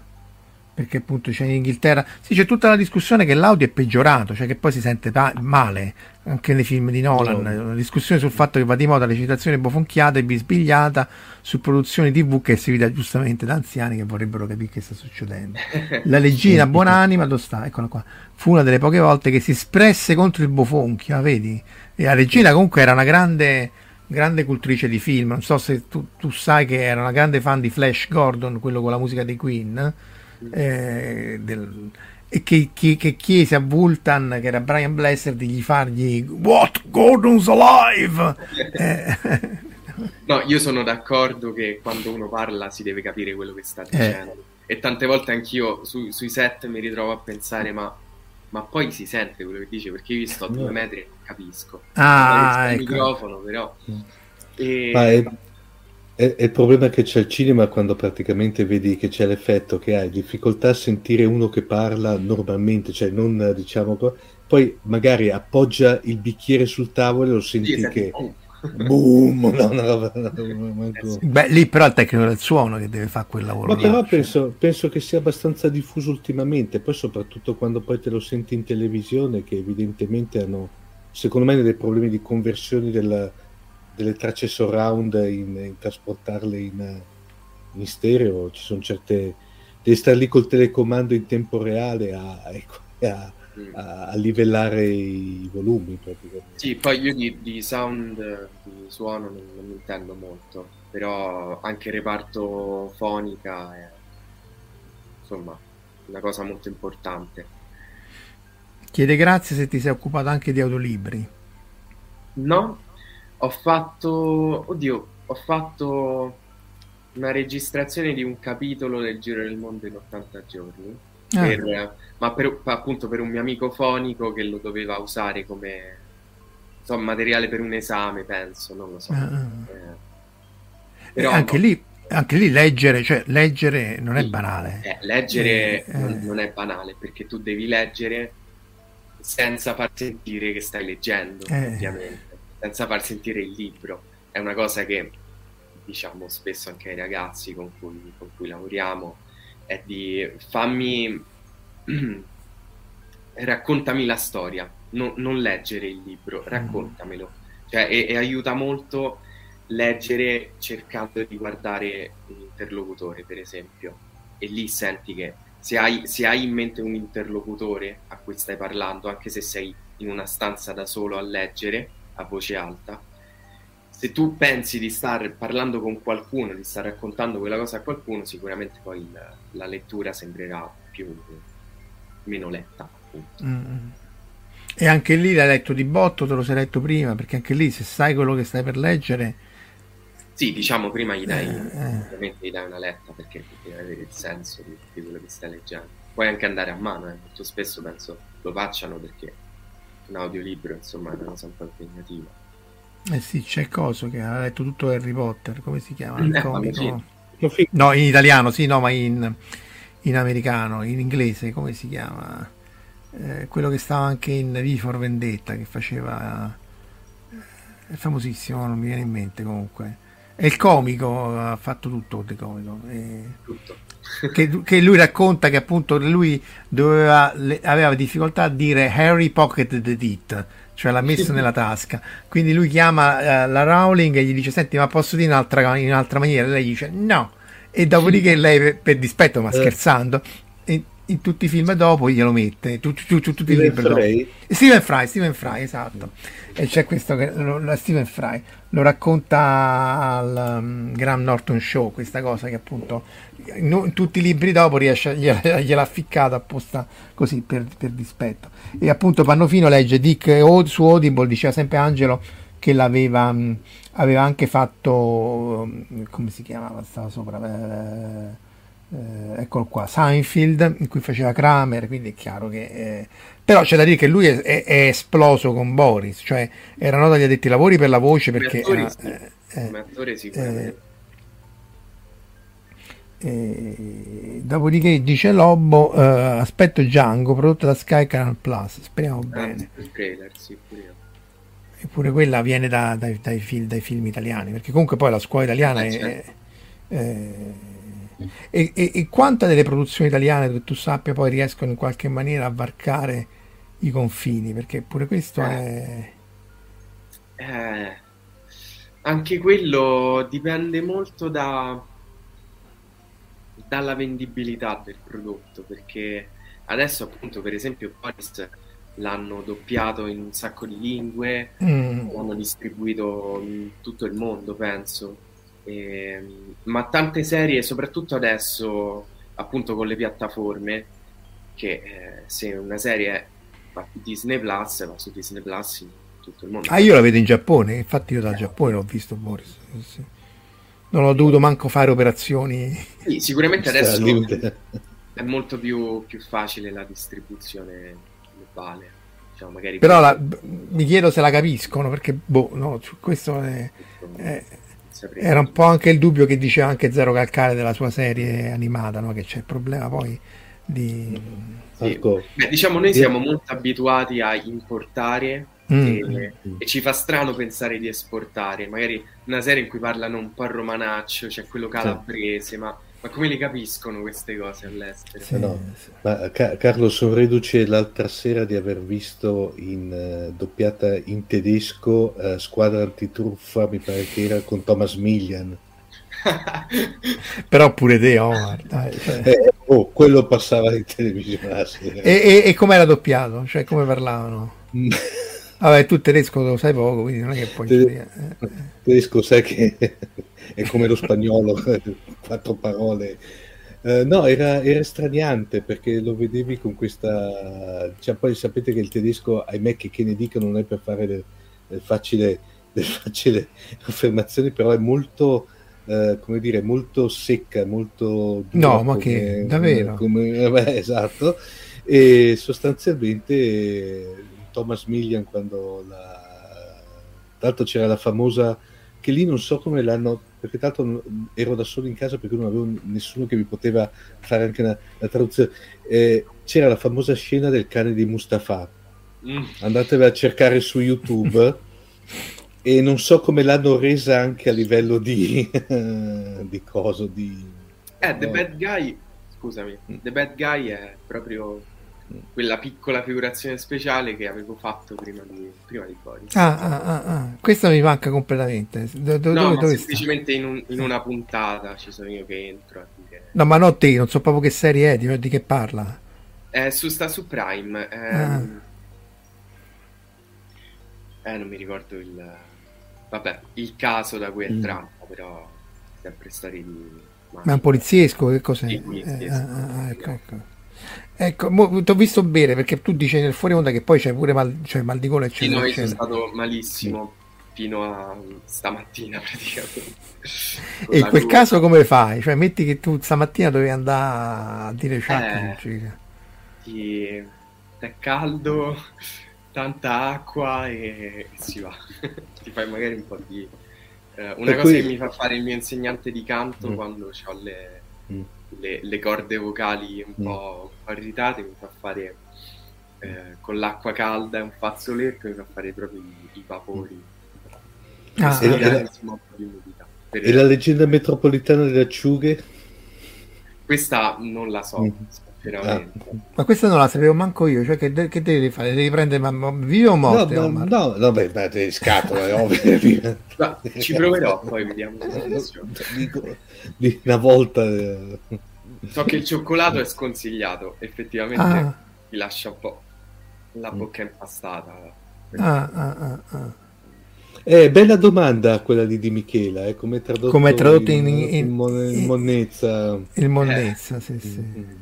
perché appunto c'è in Inghilterra sì c'è tutta la discussione che l'audio è peggiorato cioè che poi si sente pa- male anche nei film di Nolan no. una discussione sul fatto che va di moda recitazione bofonchiata e bisbigliata su produzioni tv che è seguita giustamente da anziani che vorrebbero capire che sta succedendo la leggina buonanima dove sta? eccola qua fu una delle poche volte che si espresse contro il bofonchio vedi? e la regina comunque era una grande grande cultrice di film non so se tu, tu sai che era una grande fan di Flash Gordon quello con la musica dei Queen eh, del, e che, che, che, chiese a Vultan, che era Brian Blessed, di gli fargli What? Gordon's alive! eh. No, io sono d'accordo che quando uno parla si deve capire quello che sta dicendo. Eh. E tante volte anch'io su, sui set mi ritrovo a pensare, ma, ma, poi si sente quello che dice, perché io sto a due metri e non capisco. Ah, ecco. il microfono, però... Mm. E... Ma è, è, il problema che c'è al cinema quando praticamente vedi che c'è l'effetto che hai difficoltà a sentire uno che parla normalmente, cioè non diciamo poi magari appoggia il bicchiere sul tavolo e lo senti sì, che boom no, no, no, beh lì però il tecnico del suono che deve fare quel lavoro ma però cioè. penso, penso, che sia abbastanza diffuso ultimamente poi soprattutto quando poi te lo senti in televisione che evidentemente hanno secondo me dei problemi di conversione della, delle tracce surround in, in trasportarle in, in, stereo, ci sono certe... devi stare lì col telecomando in tempo reale a, ecco, a, mm. a, a livellare i volumi praticamente. Sì, poi io di, di sound, di suono non, non mi intendo molto, però anche il reparto fonica è insomma una cosa molto importante. Chiede grazie se ti sei occupato anche di autolibri. No, ho fatto, oddio, ho fatto una registrazione di un capitolo del Giro del Mondo in 80 giorni, ah. per, ma per, appunto per un mio amico fonico che lo doveva usare come insomma, materiale per un esame, penso, non lo so. Ah. Eh, però, anche, no. lì, anche lì leggere, cioè leggere non è banale. Eh, leggere eh, non, non, è banale perché tu devi leggere senza far sentire che stai leggendo, eh. ovviamente senza far sentire il libro. È una cosa che diciamo spesso anche ai ragazzi con cui, con cui lavoriamo, è di fammi, raccontami la storia, no, non leggere il libro, mm. raccontamelo. Cioè, e, e aiuta molto leggere cercando di guardare un interlocutore, per esempio, e lì senti che se hai, se hai, in mente un interlocutore a cui stai parlando, anche se sei in una stanza da solo a leggere, a voce alta, se tu pensi di stare parlando con qualcuno, di stare raccontando quella cosa a qualcuno, sicuramente poi il, la lettura sembrerà più meno letta. Mm. E anche lì l'hai letto di botto, te lo sei letto prima, perché anche lì se sai quello che stai per leggere... Sì, diciamo prima gli dai, eh, eh. gli dai una letta perché devi avere il senso di, di, quello che stai leggendo. Puoi anche andare a mano, eh. molto spesso penso lo facciano perché un audiolibro, insomma, è una cosa un po' impegnativa. Eh sì, c'è Coso che ha letto tutto Harry Potter, come si chiama? Il eh, comico? No, in italiano, sì, no, ma in, in americano, in inglese, come si chiama? Eh, quello che stava anche in V for Vendetta, che faceva... È famosissimo, non mi viene in mente comunque. È il comico, ha fatto tutto il comico. E... Tutto che, che, lui racconta che appunto lui doveva, le, aveva difficoltà a dire Harry pocketed it, cioè l'ha messo nella tasca. Quindi lui chiama uh, la Rowling e gli dice: Senti, ma posso dire in un'altra, in un'altra maniera? E lei dice: No. E dopodiché lei, per, per dispetto, ma eh. scherzando, in, in, tutti i film dopo glielo mette. Tutti, tutti, tutti i libri dopo. Steven Fry, Steven Fry, esatto. E c'è questo che lo, Steven Fry lo racconta al um, Graham Norton Show, questa cosa che appunto in, tutti i libri dopo riesce, gliela, gliel'ha ficcato apposta così per, per, dispetto. E appunto Pannofino legge Dick su Audible, diceva sempre Angelo che l'aveva mh, aveva anche fatto come si chiamava? Stava sopra. Eh, eh, eccolo qua, Seinfeld, in cui faceva Kramer, quindi è chiaro che... Eh, però c'è da dire che lui è, è, è, esploso con Boris, cioè era nota agli addetti lavori per la voce perché... Attori, era, sì. eh, Come attore sicuramente. eh, dopodiché dice Lobo, eh, aspetto Django, prodotto da Sky Canal Plus, speriamo Ah, bene. il trailer, sì, pure. Eppure quella viene da- dai, dai film, dai film italiani, perché comunque poi la scuola italiana Eh, è... certo. è- e, e, e quante delle produzioni italiane che tu sappia poi riescono in qualche maniera a varcare i confini? Perché pure questo è... Eh, anche quello dipende molto da, dalla vendibilità del prodotto, perché adesso appunto per esempio Boris l'hanno doppiato in un sacco di lingue, Mm, l'hanno distribuito in tutto il mondo, penso. Ehm, ma tante serie, soprattutto adesso, appunto con le piattaforme, che eh, se una serie va su Disney Plus, va su Disney Plus in tutto il mondo. Ah, io la vedo in Giappone, infatti io dal Giappone l'ho visto Boris. sì. Non ho dovuto manco fare operazioni. Sì, sicuramente adesso è molto più, più facile la distribuzione globale. Diciamo, magari Però la- mi chiedo se la capiscono, perché boh, no, questo è- è- saprei. era un po' anche il dubbio che diceva anche Zero Calcare della sua serie animata, no? che c'è il problema poi di... Sì. Beh, diciamo, noi siamo molto abituati a importare Mm. e, e ci fa strano pensare di esportare. Magari una serie in cui parlano un po' il romanaccio, c'è quello calabrese, ma, ma come li capiscono queste cose all'estero? Sì, no. sì. ma Ca- Carlo, sono reduce l'altra sera di aver visto in eh, doppiata in tedesco eh, Squadra antitruffa, mi pare che era con Thomas Millian. Però pure te, Omar, dai, cioè. Eh, oh, quello passava in televisione la sera. E, e, e com'era doppiato? Cioè, come parlavano? Vabbè, tu tedesco lo sai poco, quindi non è che puoi... Tede- eh. tedesco sai che è come lo spagnolo, quattro parole. Eh, no, era, era straniante perché lo vedevi con questa... Cioè, poi sapete che il tedesco, ahimè che, che ne dica, non è per fare del, del facile, del facile affermazioni, però è molto, eh, come dire, molto secca, molto... dura No, ma come- che- davvero? come- vabbè, esatto. E sostanzialmente Thomas Millian quando la... L'altro c'era la famosa che lì non so come l'hanno perché tanto ero da solo in casa perché non avevo nessuno che mi poteva fare anche una, la traduzione Eh, c'era la famosa scena del cane di Mustafa Mm. andatevela a cercare su YouTube e non so come l'hanno resa anche a livello di di coso di Eh, The. Bad Guy, scusami, Mm. The Bad Guy è proprio quella piccola figurazione speciale che avevo fatto prima di, prima di Boris. Ah, ah, ah, ah. Questo mi manca completamente. Do- do- no, dove, semplicemente in, un- in una puntata ci sono io che entro a dire... No, ma no te, non so proprio che serie è, di, di che parla. Eh, su, sta su Prime. ehm, Ah. Eh, non mi ricordo il... Vabbè, il caso da cui è Mm. tratto, però sempre storie di... Ma è un poliziesco, che cos'è? Poliziesco. Eh, ah, ah, ecco, ecco. Ecco, ti ho visto bere perché tu dici nel fuori onda che poi c'è pure mal, cioè mal di gola, Sì, eccetera, no, io sono stato malissimo fino a stamattina praticamente. E in quel caso come fai? Cioè, metti che tu stamattina dovevi andare a dire ciao. Eh. ti... è caldo, tanta acqua e, e si va. ti fai magari un po' di... eh, una E cosa poi- che mi fa fare il mio insegnante di canto Mm. quando ho le, Mm. Le- le corde vocali un Mm. po', un po' irritate mi fa fare eh, con l'acqua calda e un fazzoletto mi fa fare proprio i, i vapori. Ah, E la- insomma, e la leggenda metropolitana delle acciughe Questa non la so, Mm. Sinceramente. Ma questa non la sapevo manco io, cioè che, de- che devi fare? Devi prendere ma, ma vive o no, morte? no, Omar? no, no, beh, ma te scatola, è ovvio. Ma ci proverò, poi vediamo. Dico, di una volta eh, So che il cioccolato è sconsigliato, effettivamente Ah, ti lascia un po' la bocca impastata. ah, ah, ah, ah. Eh, bella domanda quella di Di Michela, eh, come è tradotto, Come è tradotto in- in- in in in- monnezza. Il monnezza, sì, sì. Mm.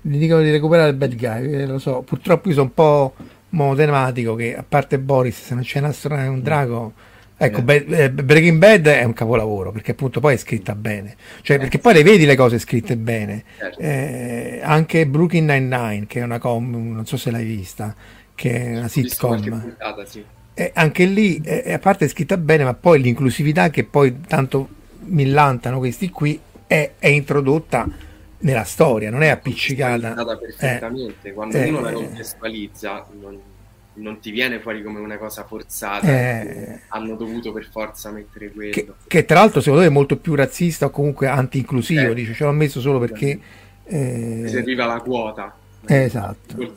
Gli dicono di recuperare il bad guy, eh, lo so. Purtroppo io sono un po' monotematico che a parte Boris, se non c'è un astronauta e un drago, Ecco, eh. Breaking Bad è un capolavoro perché appunto poi è scritta bene, cioè eh. perché poi le vedi le cose scritte bene. Certo. Eh, anche Brooklyn Nine-Nine, che è una com, non so se l'hai vista, che è una sitcom. Puntata, sì. eh, anche lì, eh, a parte è scritta bene, ma poi l'inclusività che poi tanto millantano questi qui è, è introdotta nella storia, non è appiccicata. È perfettamente, quando uno la contestualizza non non ti viene fuori come una cosa forzata. Eh, hanno dovuto per forza mettere quello. Che, che, tra l'altro secondo me è molto più razzista o comunque anti-inclusivo. Eh, dice ce l'ho messo solo perché. Eh, serviva la quota. Esatto.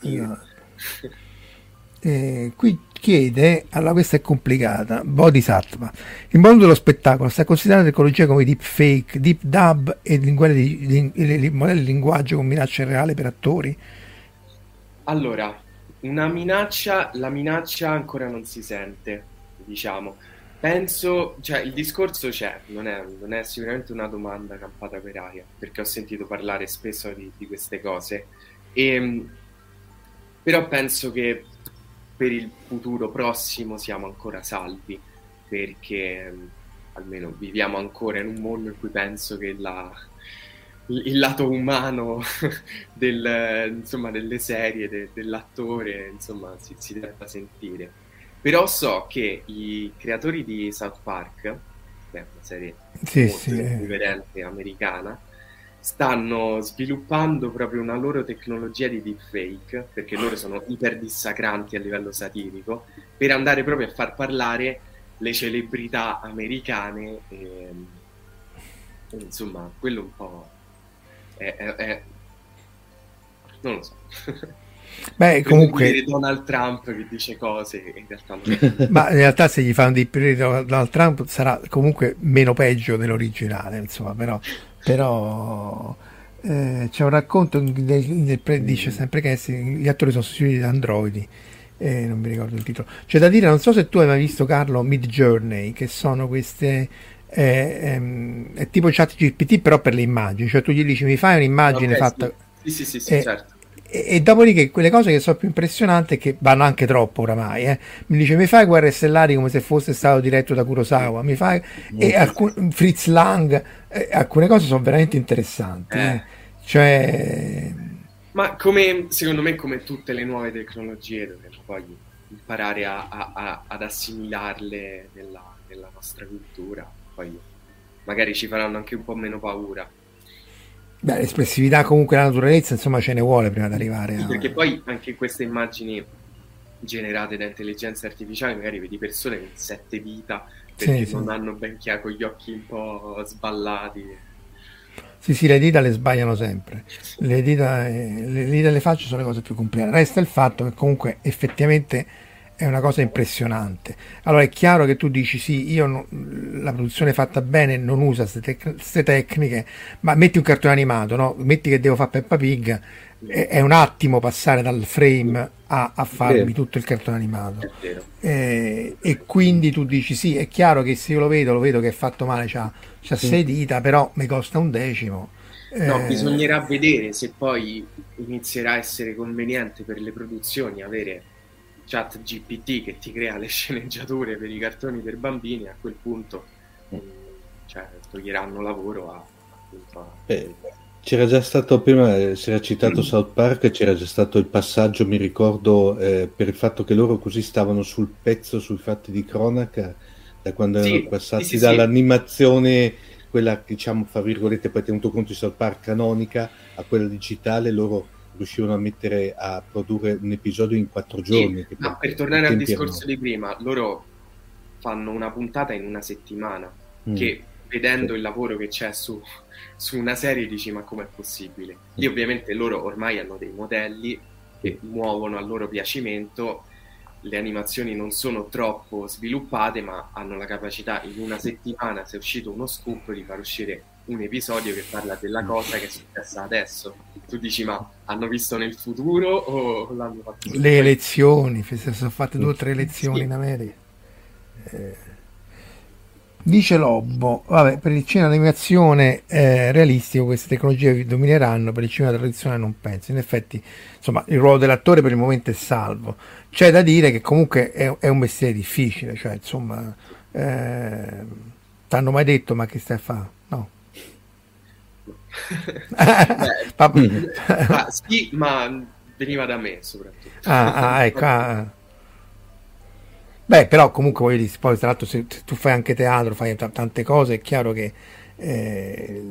Eh, qui chiede, allora questa è complicata, Bodhisattva. Il mondo dello spettacolo sta considerando tecnologie come deep fake, deep dub e modelli di linguaggio con minaccia reale per attori? Allora, una minaccia, la minaccia ancora non si sente, diciamo. Penso, cioè il discorso c'è, non è, non è sicuramente una domanda campata per aria, perché ho sentito parlare spesso di, di queste cose. E, ehm, però penso che per il futuro prossimo siamo ancora salvi, perché almeno viviamo ancora in un mondo in cui penso che la, il lato umano del, insomma, delle serie, de, dell'attore, insomma, si, si debba sentire. Però so che i creatori di South Park, che è una serie sì, molto sì. riverente americana, stanno sviluppando proprio una loro tecnologia di deepfake, perché loro sono iper dissacranti a livello satirico, per andare proprio a far parlare le celebrità americane. E, insomma, quello un po' è, è, è... non lo so. Beh, comunque Donald Trump che dice cose in realtà non Ma in realtà se gli fanno di più Donald Trump sarà comunque meno peggio dell'originale, insomma, però, però eh, c'è un racconto del, del, dice sempre che gli attori sono sostituiti da androidi. Eh, non mi ricordo il titolo. C'è da dire, non so se tu hai mai visto Carlo Mid Journey, che sono queste è, è, è tipo chat GPT però per le immagini, cioè tu gli dici mi fai un'immagine okay, fatta... Sì, sì, sì, sì, e, certo. E, e, dopodiché quelle cose che sono più impressionanti, che vanno anche troppo oramai, eh, mi dice mi fai Guerre Stellari come se fosse stato diretto da Kurosawa, mi fai... e alcun, Fritz Lang, eh, alcune cose sono veramente interessanti. Eh. eh. Cioè... Ma come, secondo me, come tutte le nuove tecnologie, dovremmo poi imparare a, a, a, ad assimilarle nella, nella nostra cultura poi magari ci faranno anche un po' meno paura. Beh, l'espressività comunque la naturalezza, insomma, ce ne vuole prima di arrivare a... Perché poi anche queste immagini generate da intelligenza artificiale, magari vedi persone con sette dita perché sì, non sì. hanno ben chiaro gli occhi un po' sballati. Sì, sì, le dita le sbagliano sempre. Le dita, eh, le dita e le facce sono le cose più complicate. Resta il fatto che comunque effettivamente è una cosa impressionante. Allora è chiaro che tu dici sì, io no, la produzione fatta bene non usa queste tecniche, ma metti un cartone animato, no? metti che devo fare Peppa Pig, è, un attimo passare dal frame a, a farmi tutto il cartone animato. Eh, e quindi tu dici sì, è chiaro che se io lo vedo, lo vedo che è fatto male, c'ha, c'ha sì. sei dita, però mi costa un decimo. No, eh... bisognerà vedere se poi inizierà a essere conveniente per le produzioni avere chat GPT che ti crea le sceneggiature per i cartoni per bambini, a quel punto mm. cioè, toglieranno lavoro a, appunto, a... Eh, c'era già stato prima, eh, si era citato mm. South Park, c'era già stato il passaggio, mi ricordo, eh, per il fatto che loro così stavano sul pezzo sui fatti di cronaca, da quando sì, erano passati sì, sì, dall'animazione, quella diciamo, fra virgolette, poi tenuto conto di South Park canonica, a quella digitale, loro riuscivano a mettere a produrre un episodio in quattro giorni. Sì, ma per tornare al discorso erano... di prima, loro fanno una puntata in una settimana, mm. che vedendo il lavoro che c'è su, su una serie dici ma com'è possibile? Lì mm. ovviamente loro ormai hanno dei modelli che muovono a loro piacimento, le animazioni non sono troppo sviluppate ma hanno la capacità in una settimana, se è uscito uno scoop, di far uscire un episodio che parla della cosa che è successa adesso. Tu dici, ma hanno visto nel futuro o l'hanno fatto? Le elezioni, sono fatte due o tre elezioni sì. in America. Eh. Dice Lobbo, vabbè, per il cinema d'animazione eh, realistico queste tecnologie domineranno, per il cinema tradizionale non penso. In effetti, insomma, il ruolo dell'attore per il momento è salvo. C'è da dire che comunque è, è un mestiere difficile, cioè, insomma, eh, t'hanno mai detto ma che stai a fare? No. Beh, ma, sì, ma veniva da me soprattutto. Ah, ah ecco. Ah. Beh, però comunque voglio dire, poi tra l'altro se, tu fai anche teatro, fai t- tante cose, è chiaro che... Eh...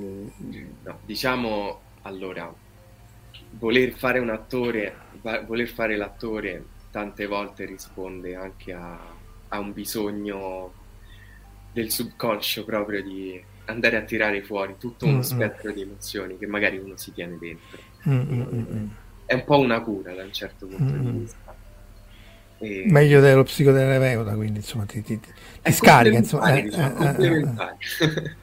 No, diciamo, allora, voler fare un attore, voler fare l'attore tante volte risponde anche a, a un bisogno del subconscio proprio di andare a tirare fuori tutto uno mm-hmm. spettro di emozioni che magari uno si tiene dentro. Mm-hmm. È un po' una cura da un certo punto mm-hmm. di vista. E... Meglio dello psicoterapeuta, quindi insomma ti, ti, ti scarica. Insomma, eh, diciamo, eh, eh, eh,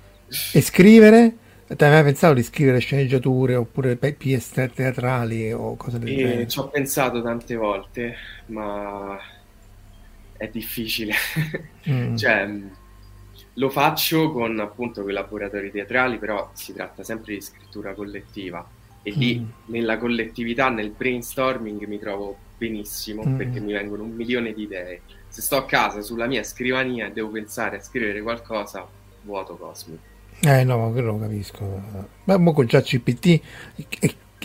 e scrivere? Ti hai mai pensato di scrivere sceneggiature oppure pièce teatrali o cose del genere? Ci ho pensato tante volte, ma è difficile. Mm. cioè, lo faccio con appunto quei laboratori teatrali, però si tratta sempre di scrittura collettiva e lì mm. nella collettività, nel brainstorming mi trovo benissimo mm. perché mi vengono un milione di idee. Se sto a casa sulla mia scrivania e devo pensare a scrivere qualcosa, vuoto cosmico. Eh no, quello lo capisco. Ma mo con già CPT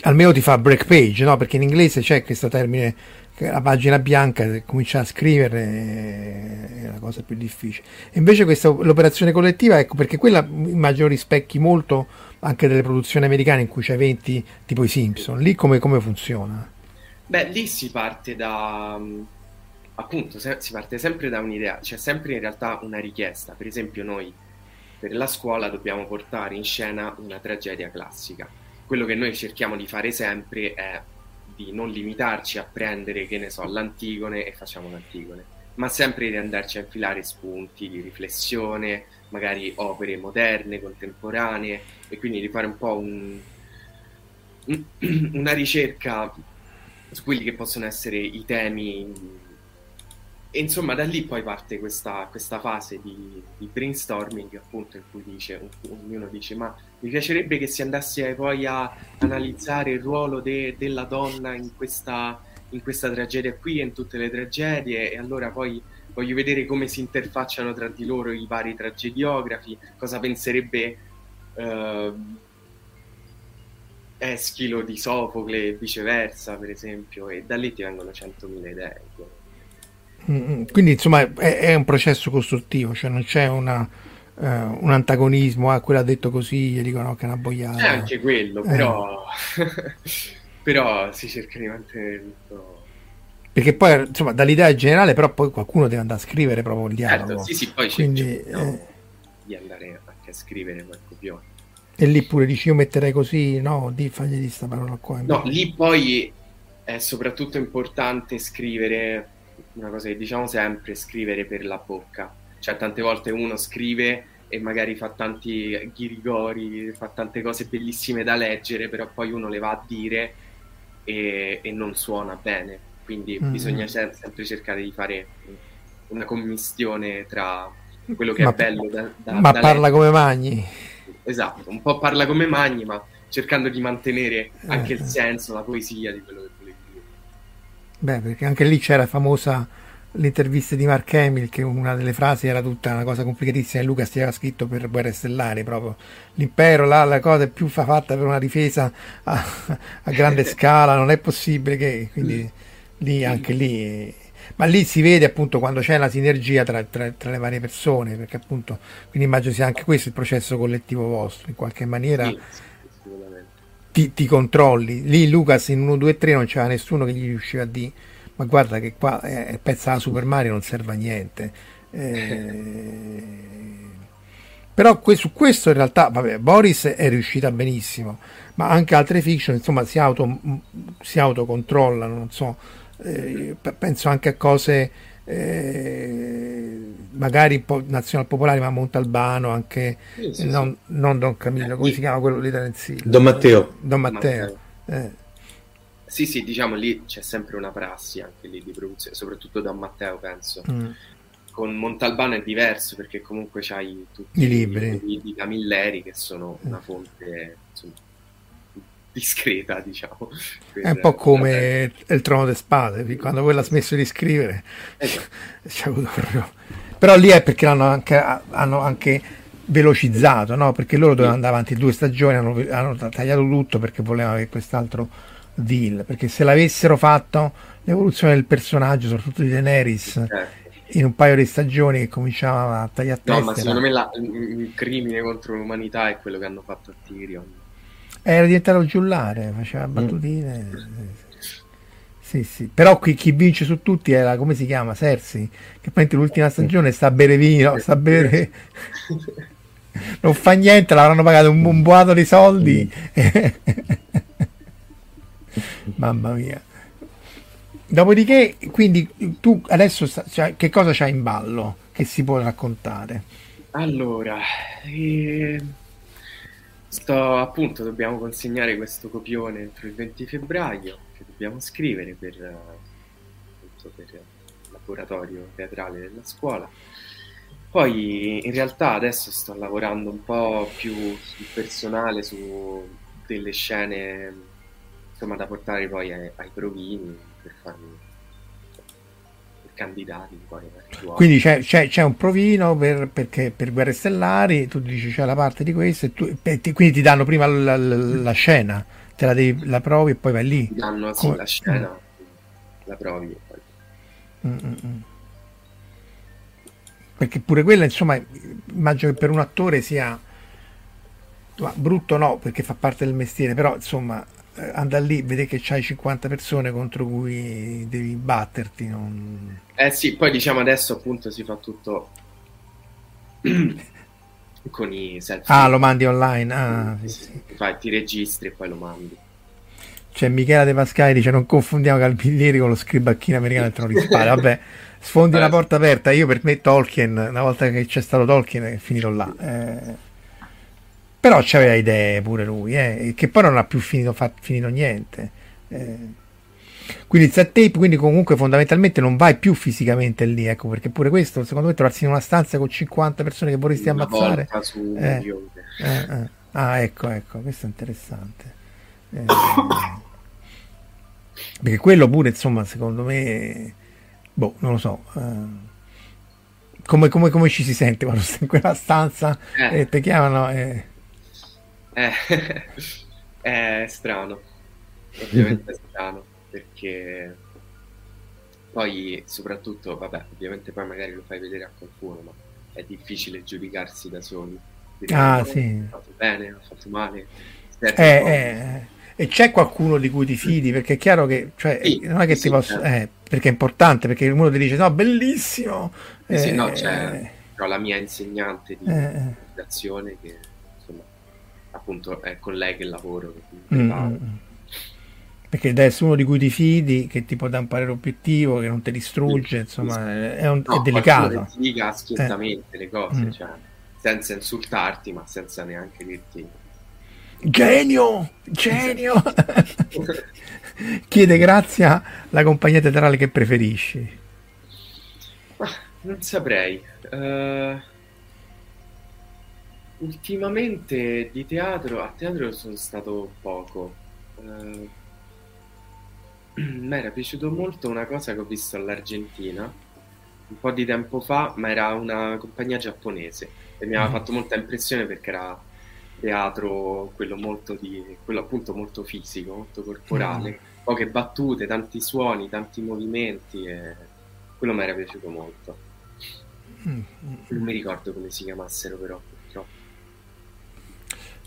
almeno ti fa break page, no? Perché in inglese c'è questo termine la pagina bianca comincia a scrivere è la cosa più difficile. E invece questa l'operazione collettiva, ecco, perché quella immagino rispecchi molto anche delle produzioni americane in cui c'è eventi tipo i Simpson. Lì come, come funziona? Beh, lì si parte da appunto, si parte sempre da un'idea, c'è sempre in realtà una richiesta. Per esempio, noi per la scuola dobbiamo portare in scena una tragedia classica. Quello che noi cerchiamo di fare sempre è di non limitarci a prendere, che ne so, l'Antigone e facciamo l'Antigone, ma sempre di andarci a infilare spunti di riflessione, magari opere moderne, contemporanee, e quindi di fare un po' un, una ricerca su quelli che possono essere i temi. E insomma, da lì poi parte questa, questa fase di, di, brainstorming, appunto, in cui dice, ognuno dice: Ma mi piacerebbe che si andasse poi a analizzare il ruolo de, della donna in questa, in questa tragedia qui e in tutte le tragedie, e allora poi voglio vedere come si interfacciano tra di loro i vari tragediografi, cosa penserebbe uh, Eschilo di Sofocle e viceversa, per esempio, e da lì ti vengono 100.000 idee. Mm, quindi insomma è, è, un processo costruttivo, cioè non c'è una, uh, un antagonismo, ah, quello ha detto così, gli dicono che è una boiata. C'è anche quello, eh. però, però si cerca di mantenere tutto perché poi insomma dall'idea generale però poi qualcuno deve andare a scrivere proprio il dialogo. Certo, sì sì poi Quindi, c'è, no, eh... di andare anche a scrivere quel copione. E lì pure dici io metterei così no di fagli di sta parola qua. No lì poi è soprattutto importante scrivere una cosa che diciamo sempre scrivere per la bocca. Cioè tante volte uno scrive e magari fa tanti ghirigori fa tante cose bellissime da leggere però poi uno le va a dire e, e non suona bene quindi mm. bisogna sempre cercare di fare una commistione tra quello che ma, è bello da, da ma da parla come Magni. Esatto, un po' parla come Magni ma cercando di mantenere anche eh. il senso, la poesia di quello che volevi dire. Beh perché anche lì c'era famosa l'intervista di Mark Hamill che una delle frasi era tutta una cosa complicatissima e Luca si aveva scritto per Guerre Stellari proprio. L'impero là la cosa è più fatta per una difesa a, a grande scala non è possibile che quindi lì anche lì ma lì si vede appunto quando c'è la sinergia tra, tra, tra, le varie persone perché appunto quindi immagino sia anche questo il processo collettivo vostro in qualche maniera sì, ti, ti, controlli. Lì Lucas in 1, 2, 3 non c'era nessuno che gli riusciva a dire ma guarda che qua è, è pezza da Super Mario non serve a niente. Eh, però que- su questo in realtà vabbè, Boris è riuscita benissimo ma anche altre fiction insomma si, auto, si autocontrollano non so eh, penso anche a cose eh, magari po' nazional popolari ma Montalbano anche sì, sì, non, sì. non, Don Camillo come si chiama quello lì da Renzillo Don Matteo Don Matteo, Matteo. Eh. sì sì diciamo lì c'è sempre una prassi anche lì di produzione soprattutto Don Matteo penso mm. con Montalbano è diverso perché comunque c'hai tutti i libri di Camilleri che sono una fonte insomma, discreta, diciamo. È un po' come il trono delle spade, quando quello ha smesso di scrivere, esatto. proprio... Però lì è perché hanno anche, hanno anche velocizzato, no? perché loro dovevano andare avanti due stagioni, hanno, hanno tagliato tutto perché volevano avere quest'altro deal, perché se l'avessero fatto l'evoluzione del personaggio, soprattutto di Daenerys, certo. in un paio di stagioni che cominciava a tagliare No, ma secondo me la, il crimine contro l'umanità è quello che hanno fatto a Tyrion. Era diventato giullare, faceva mm. battutine. Mm. Sì, sì. Però qui chi vince su tutti era, come si chiama, Cersei, che poi l'ultima stagione sta a bere vino, sta a bere... non fa niente, l'avranno pagato un, un boato di soldi. Mamma mia. Dopodiché, quindi tu adesso cioè, che cosa c'hai in ballo che si può raccontare? Allora, eh, sto appunto, dobbiamo consegnare questo copione entro il 20 febbraio che dobbiamo scrivere per, appunto, per il laboratorio teatrale della scuola. Poi in realtà adesso sto lavorando un po' più sul personale, su delle scene insomma, da portare poi ai, ai provini per farmi candidati quindi c'è, c'è, c'è, un provino per, perché, per Guerre Stellari tu dici c'è la parte di questo e tu, e ti, quindi ti danno prima la, la, la, scena te la, devi, la provi e poi vai lì ti danno sì, la scena mm. la provi e poi Mm-mm. perché pure quella insomma immagino che per un attore sia brutto no perché fa parte del mestiere però insomma andare lì, vedere che c'hai 50 persone contro cui devi batterti. Non... Eh sì, poi diciamo adesso appunto si fa tutto con i selfie. Ah, lo mandi online? Ah, sì, sì. Fai, ti registri e poi lo mandi. C'è Michela De Pascali dice non confondiamo Calpiglieri con lo scribacchino americano del trono di spade. Vabbè, sfondi una porta aperta. Io per me Tolkien, una volta che c'è stato Tolkien è finito là. Eh però c'aveva idee pure lui, eh, che poi non ha più finito, fa, finito niente. Eh. Quindi il set tape, quindi comunque fondamentalmente non vai più fisicamente lì, ecco, perché pure questo, secondo me, trovarsi in una stanza con 50 persone che vorresti una ammazzare. Eh, eh, eh, ah, ecco, ecco, questo è interessante. Eh, perché quello pure, insomma, secondo me, boh, non lo so. Come, come, come, ci si sente quando stai in quella stanza e ti chiamano? Eh, eh, è strano, ovviamente è strano, perché poi soprattutto, vabbè, ovviamente poi magari lo fai vedere a qualcuno, ma è difficile giudicarsi da soli. Dire, ah, sì. Ho fatto bene, ho fatto male. Eh, eh, e c'è qualcuno di cui ti fidi? Perché è chiaro che, cioè, sì, non è che sì, ti posso... Certo. Eh, perché è importante, perché uno ti dice, no, bellissimo! Sì, no, c'è però la mia insegnante di eh, che appunto è con lei che lavoro. Mm. mm. Perché deve essere uno di cui ti fidi, che ti può dare un parere obiettivo, che non ti distrugge, insomma. È, un, no, è delicato. Ti dica schiettamente eh. le cose, mm. cioè, senza insultarti, ma senza neanche dirti genio, genio. Chiede grazia la compagnia teatrale che preferisci. Ma non saprei. Uh, Ultimamente di teatro, a teatro sono stato poco. Uh, mi era piaciuto molto una cosa che ho visto all'Argentina un po' di tempo fa, ma era una compagnia giapponese e mi aveva mm. fatto molta impressione perché era teatro, quello molto di, quello appunto molto fisico, molto corporale, mm. poche battute, tanti suoni, tanti movimenti e quello mi era piaciuto molto. Mm. Non mi ricordo come si chiamassero però.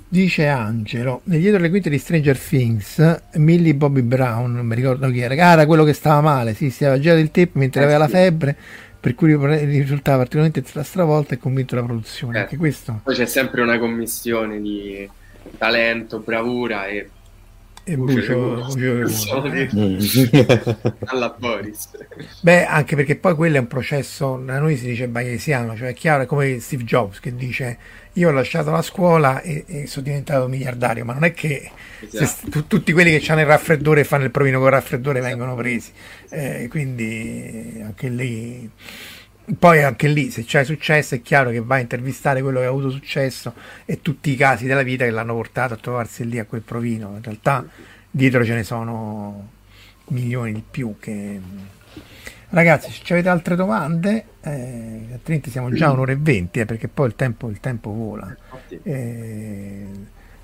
Dice Angelo, dietro le quinte di Stranger Things, Millie Bobby Brown, non mi ricordo chi era, ah, era quello che stava male, si sì, aveva girato il tape mentre eh, aveva sì. la febbre, per cui risultava particolarmente stravolta e convinto la produzione. Eh. Anche questo. Poi c'è sempre una commissione di talento, bravura e e Bucio, Bucio alla Boris. Beh anche perché poi quello è un processo da noi si dice bayesiano cioè è chiaro è come Steve Jobs che dice io ho lasciato la scuola e, e sono diventato miliardario ma non è che esatto. tu, tutti quelli che hanno il raffreddore e fanno il provino con il raffreddore esatto. vengono presi. Eh, quindi anche lì poi anche lì se c'è successo è chiaro che va a intervistare quello che ha avuto successo e tutti i casi della vita che l'hanno portato a trovarsi lì a quel provino in realtà dietro ce ne sono milioni di più che... Ragazzi, se avete altre domande, eh, altrimenti siamo già un'ora e venti, eh, perché poi il tempo, il tempo vola. Eh,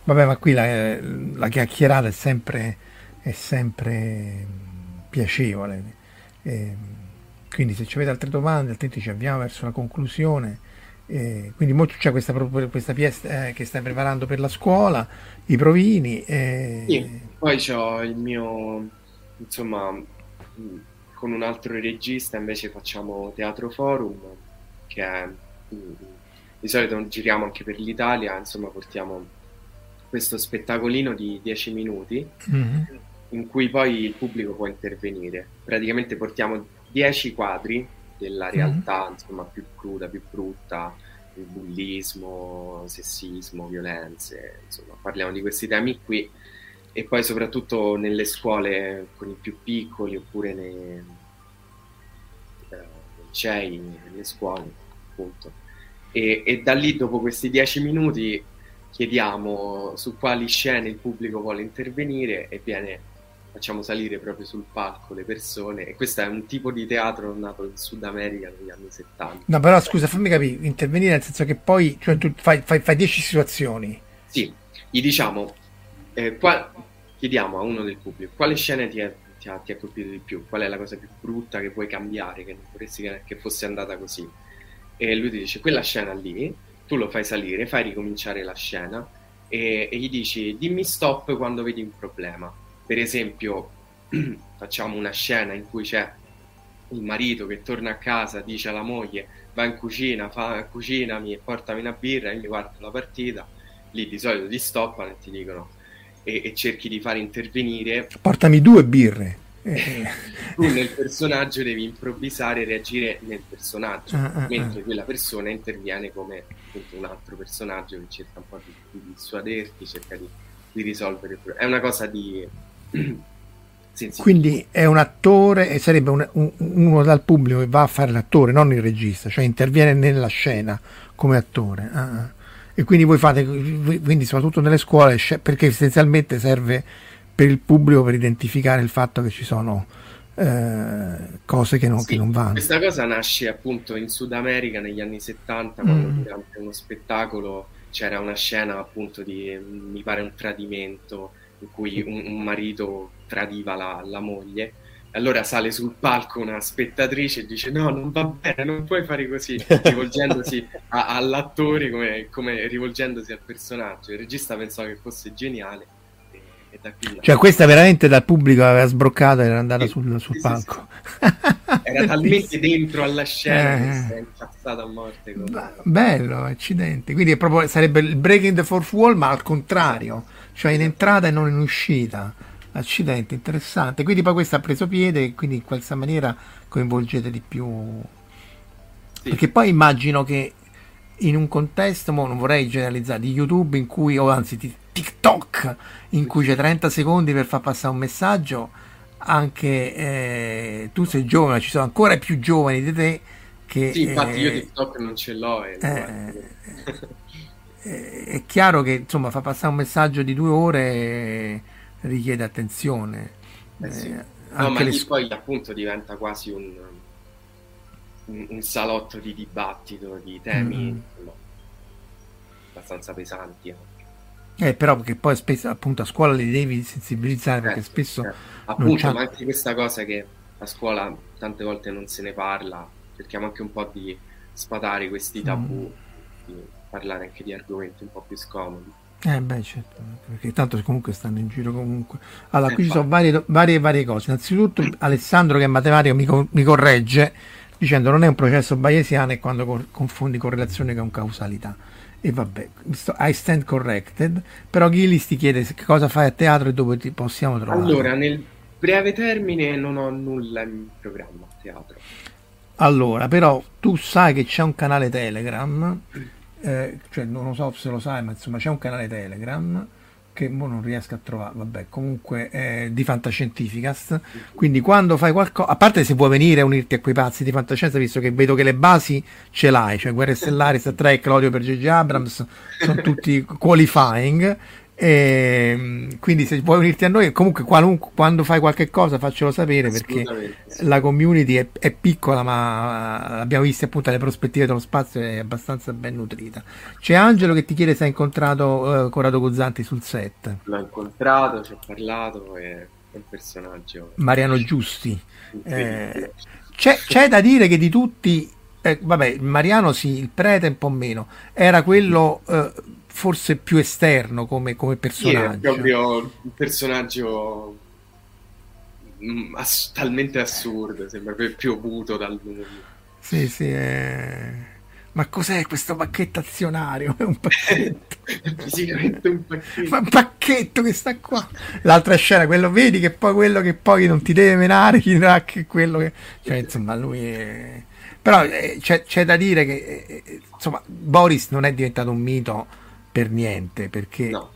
vabbè, ma qui la, la chiacchierata è sempre, è sempre piacevole. Eh, quindi se avete altre domande, altrimenti ci avviamo verso la conclusione. Eh, quindi molto c'è questa, questa pièce eh, che stai preparando per la scuola, i provini. Eh... Sì, poi ho il mio, insomma, con un altro regista invece facciamo Teatro Forum, che è, di solito giriamo anche per l'Italia, insomma portiamo questo spettacolino di 10 minuti mm-hmm. in cui poi il pubblico può intervenire. Praticamente portiamo 10 quadri della mm-hmm. realtà mm-hmm. insomma, più cruda, più brutta, il bullismo, sessismo, violenze, insomma parliamo di questi temi qui e poi soprattutto nelle scuole con i più piccoli oppure nei, eh, licei, nelle scuole appunto. E, e, da lì dopo questi dieci minuti chiediamo su quali scene il pubblico vuole intervenire e viene, facciamo salire proprio sul palco le persone e questo è un tipo di teatro nato in Sud America negli anni 70. No però scusa fammi capire, intervenire nel senso che poi cioè, tu fai, fai, fai dieci situazioni. Sì, gli diciamo eh, qua, chiediamo a uno del pubblico quale scena ti, è, ti, ha, ti, ha, colpito di più, qual è la cosa più brutta che vuoi cambiare, che non vorresti che, che fosse andata così. E lui ti dice quella scena lì, tu lo fai salire, fai ricominciare la scena e, e gli dici dimmi stop quando vedi un problema. Per esempio, facciamo una scena in cui c'è il marito che torna a casa, dice alla moglie va in cucina, fa, cucinami e portami una birra, io mi guardo la partita, lì di solito ti stoppano e ti dicono e, e cerchi di far intervenire. Portami due birre. tu nel personaggio devi improvvisare e reagire nel personaggio, ah, ah, mentre ah. quella persona interviene come appunto, un altro personaggio che cerca un po' di, di dissuaderti, cerca di, di risolvere il problema. È una cosa di... Quindi è un attore e sarebbe un, un, uno dal pubblico che va a fare l'attore, non il regista, cioè interviene nella scena come attore. Ah, ah e quindi voi fate, quindi soprattutto nelle scuole, perché essenzialmente serve per il pubblico per identificare il fatto che ci sono eh, cose che non, sì, che non, vanno. Questa cosa nasce appunto in Sud America negli anni 70, quando mm. durante uno spettacolo c'era una scena appunto di, mi pare un tradimento, in cui un, un marito tradiva la, la moglie allora sale sul palco una spettatrice e dice no, non va bene, non puoi fare così, rivolgendosi a, all'attore come, come, rivolgendosi al personaggio. Il regista pensò che fosse geniale. E, e da qui cioè questa veramente dal pubblico aveva sbroccato e era andata sì, sul, sul sì, palco. Sì, era talmente dentro alla scena eh. che si è incazzata a morte. Bello, accidenti. Quindi proprio, sarebbe il breaking the fourth wall ma al contrario, cioè in entrata e non in uscita Accidente, interessante. Quindi poi questo ha preso piede e quindi in qualche maniera coinvolgete di più. Sì. Perché poi immagino che in un contesto, non vorrei generalizzare, di YouTube in cui, o anzi di TikTok, in cui c'è 30 secondi per far passare un messaggio, anche eh, tu sei giovane, ci sono ancora più giovani di te che... Sì, infatti eh, io TikTok non ce l'ho. Eh, eh, è chiaro che insomma fa passare un messaggio di due ore richiede attenzione. Eh sì. eh, no, ma lì poi appunto diventa quasi un, un, un, salotto di dibattito, di temi mm. no, abbastanza pesanti. Eh, però perché poi spesso appunto a scuola li devi sensibilizzare perché eh, spesso... Eh. Appunto, ma anche questa cosa che a scuola tante volte non se ne parla, cerchiamo anche un po' di sfatare questi tabù, mm. di parlare anche di argomenti un po' più scomodi. Eh beh, certo, perché tanto comunque stanno in giro comunque. Allora, qui ci sono varie, varie, varie cose. Innanzitutto Alessandro che è matematico mi, co- mi corregge dicendo non è un processo bayesiano e quando co- confondi correlazione con causalità. E vabbè, I stand corrected, però Gillis ti chiede che cosa fai a teatro e dove ti possiamo trovare. Allora, nel breve termine non ho nulla in programma a teatro. Allora, però tu sai che c'è un canale Telegram eh, cioè non lo so se lo sai, ma insomma c'è un canale Telegram che non riesco a trovare, vabbè, comunque eh, di Fantascientificast. Quindi quando fai qualcosa, a parte se vuoi venire a unirti a quei pazzi di fantascienza, visto che vedo che le basi ce l'hai, cioè Guerre Stellari, Star Trek, Claudio per J.J. Abrams, sono tutti qualifying. E, ehm, quindi se vuoi unirti a noi, comunque quando fai qualche cosa faccelo sapere perché la community è, è, piccola ma abbiamo visto appunto le prospettive dello spazio è abbastanza ben nutrita. C'è Angelo che ti chiede se hai incontrato uh, Corrado Guzzanti sul set. L'ho incontrato, ci ho parlato, è un personaggio. Mariano Giusti. Eh, c'è, c'è da dire che di tutti eh, vabbè, Mariano sì, il prete un po' meno, era quello eh, forse più esterno come, come personaggio. Sì, è proprio un personaggio mm, ass- talmente assurdo, sembra piovuto dal mondo. Sì, sì, è... Ma cos'è questo pacchetto azionario? È un pacchetto. Fisicamente un pacchetto. Ma un pacchetto che sta qua. L'altra scena, quello vedi che poi quello che poi non ti deve menare, chi dirà che quello che... Cioè, insomma, lui è... Però eh, c'è, c'è, da dire che eh, eh, insomma, Boris non è diventato un mito per niente, perché no.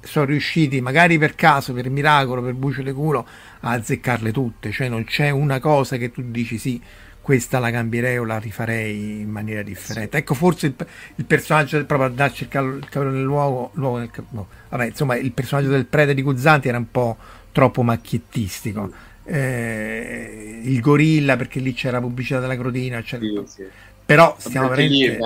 sono riusciti, magari per caso, per miracolo, per bucio di culo, a azzeccarle tutte. Cioè non c'è una cosa che tu dici sì, questa la cambierei o la rifarei in maniera differente. Sì. Ecco, forse il, il, personaggio proprio a darci il, cal- il capello nell'uovo, l'uovo nel, no. Vabbè, insomma, il personaggio del prete di Guzzanti era un po' troppo macchiettistico. Mm eh, il gorilla perché lì c'era pubblicità della crotina. Sì, sì. però stiamo veramente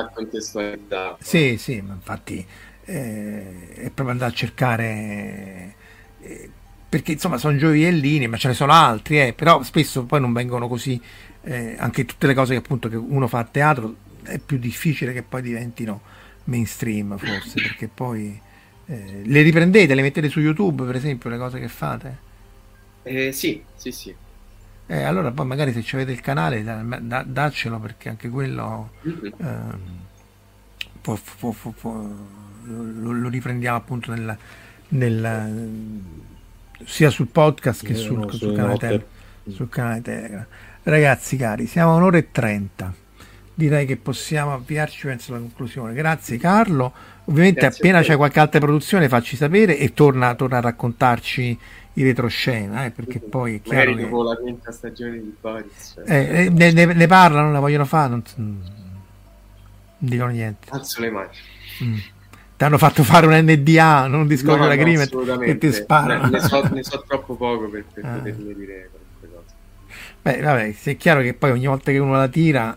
sì sì ma infatti eh, è proprio andare a cercare eh, perché insomma sono gioiellini ma ce ne sono altri eh, però spesso poi non vengono così eh, anche tutte le cose che appunto che uno fa a teatro è più difficile che poi diventino mainstream forse perché poi eh, le riprendete le mettete su youtube per esempio le cose che fate sì, sì, sì. Eh, allora poi magari se avete il canale da, da, daccelo perché anche quello mm-hmm. eh, può, può, può, lo, lo, riprendiamo appunto nel, nel, sia sul podcast che sul, sul, canale te, sul, canale Telegram. Ragazzi cari, siamo a un'ora e trenta. Direi che possiamo avviarci verso la conclusione. Grazie Carlo. Ovviamente Grazie appena c'è qualche altra produzione facci sapere e torna, torna a raccontarci in retroscena, eh, perché poi è chiaro Magari dopo la quinta stagione di Boris. Cioè. Eh, eh, ne, ne, ne, parlano, la vogliono fare, non, non dicono niente. Alzo le mani. Mm. Ti hanno fatto fare un NDA, non un discorso no, della no, che ti spara. Ne, so, ne, so, troppo poco per, per ah. potermi dire queste cose. Beh, vabbè, se è chiaro che poi ogni volta che uno la tira...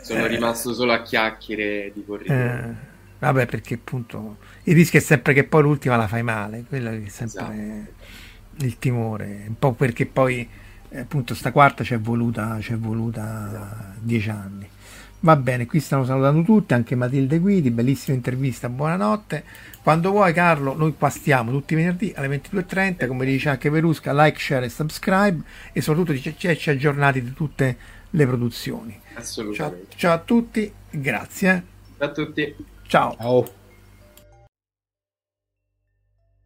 Sono eh, rimasto solo a chiacchiere di corridoio. Eh, vabbè, perché appunto il rischio è sempre che poi l'ultima la fai male, quello è sempre... Esatto il timore, un po' perché poi eh, appunto sta quarta ci è voluta, c'è voluta dieci anni. Va bene, qui stanno salutando tutti, anche Matilde Guidi, bellissima intervista, buonanotte. Quando vuoi Carlo, noi qua stiamo tutti i venerdì alle 22.30, come dice anche Verusca, like, share e subscribe e soprattutto ci aggiornati di tutte le produzioni. Assolutamente. Ciao, ciao a tutti, grazie. Ciao a tutti. Ciao. ciao.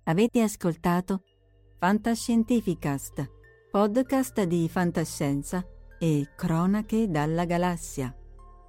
Avete ascoltato Fantascientificast, podcast di fantascienza e cronache dalla galassia.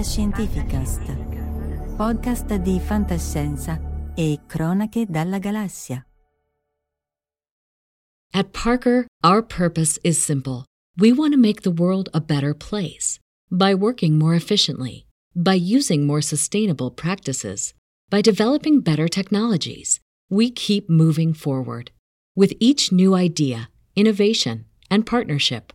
Fantascientificast, podcast di fantascienza e cronache dalla galassia. At Parker, our purpose is simple. We want to make the world a better place by working more efficiently, by using more sustainable practices, by developing better technologies. We keep moving forward. With each new idea, innovation, and partnership,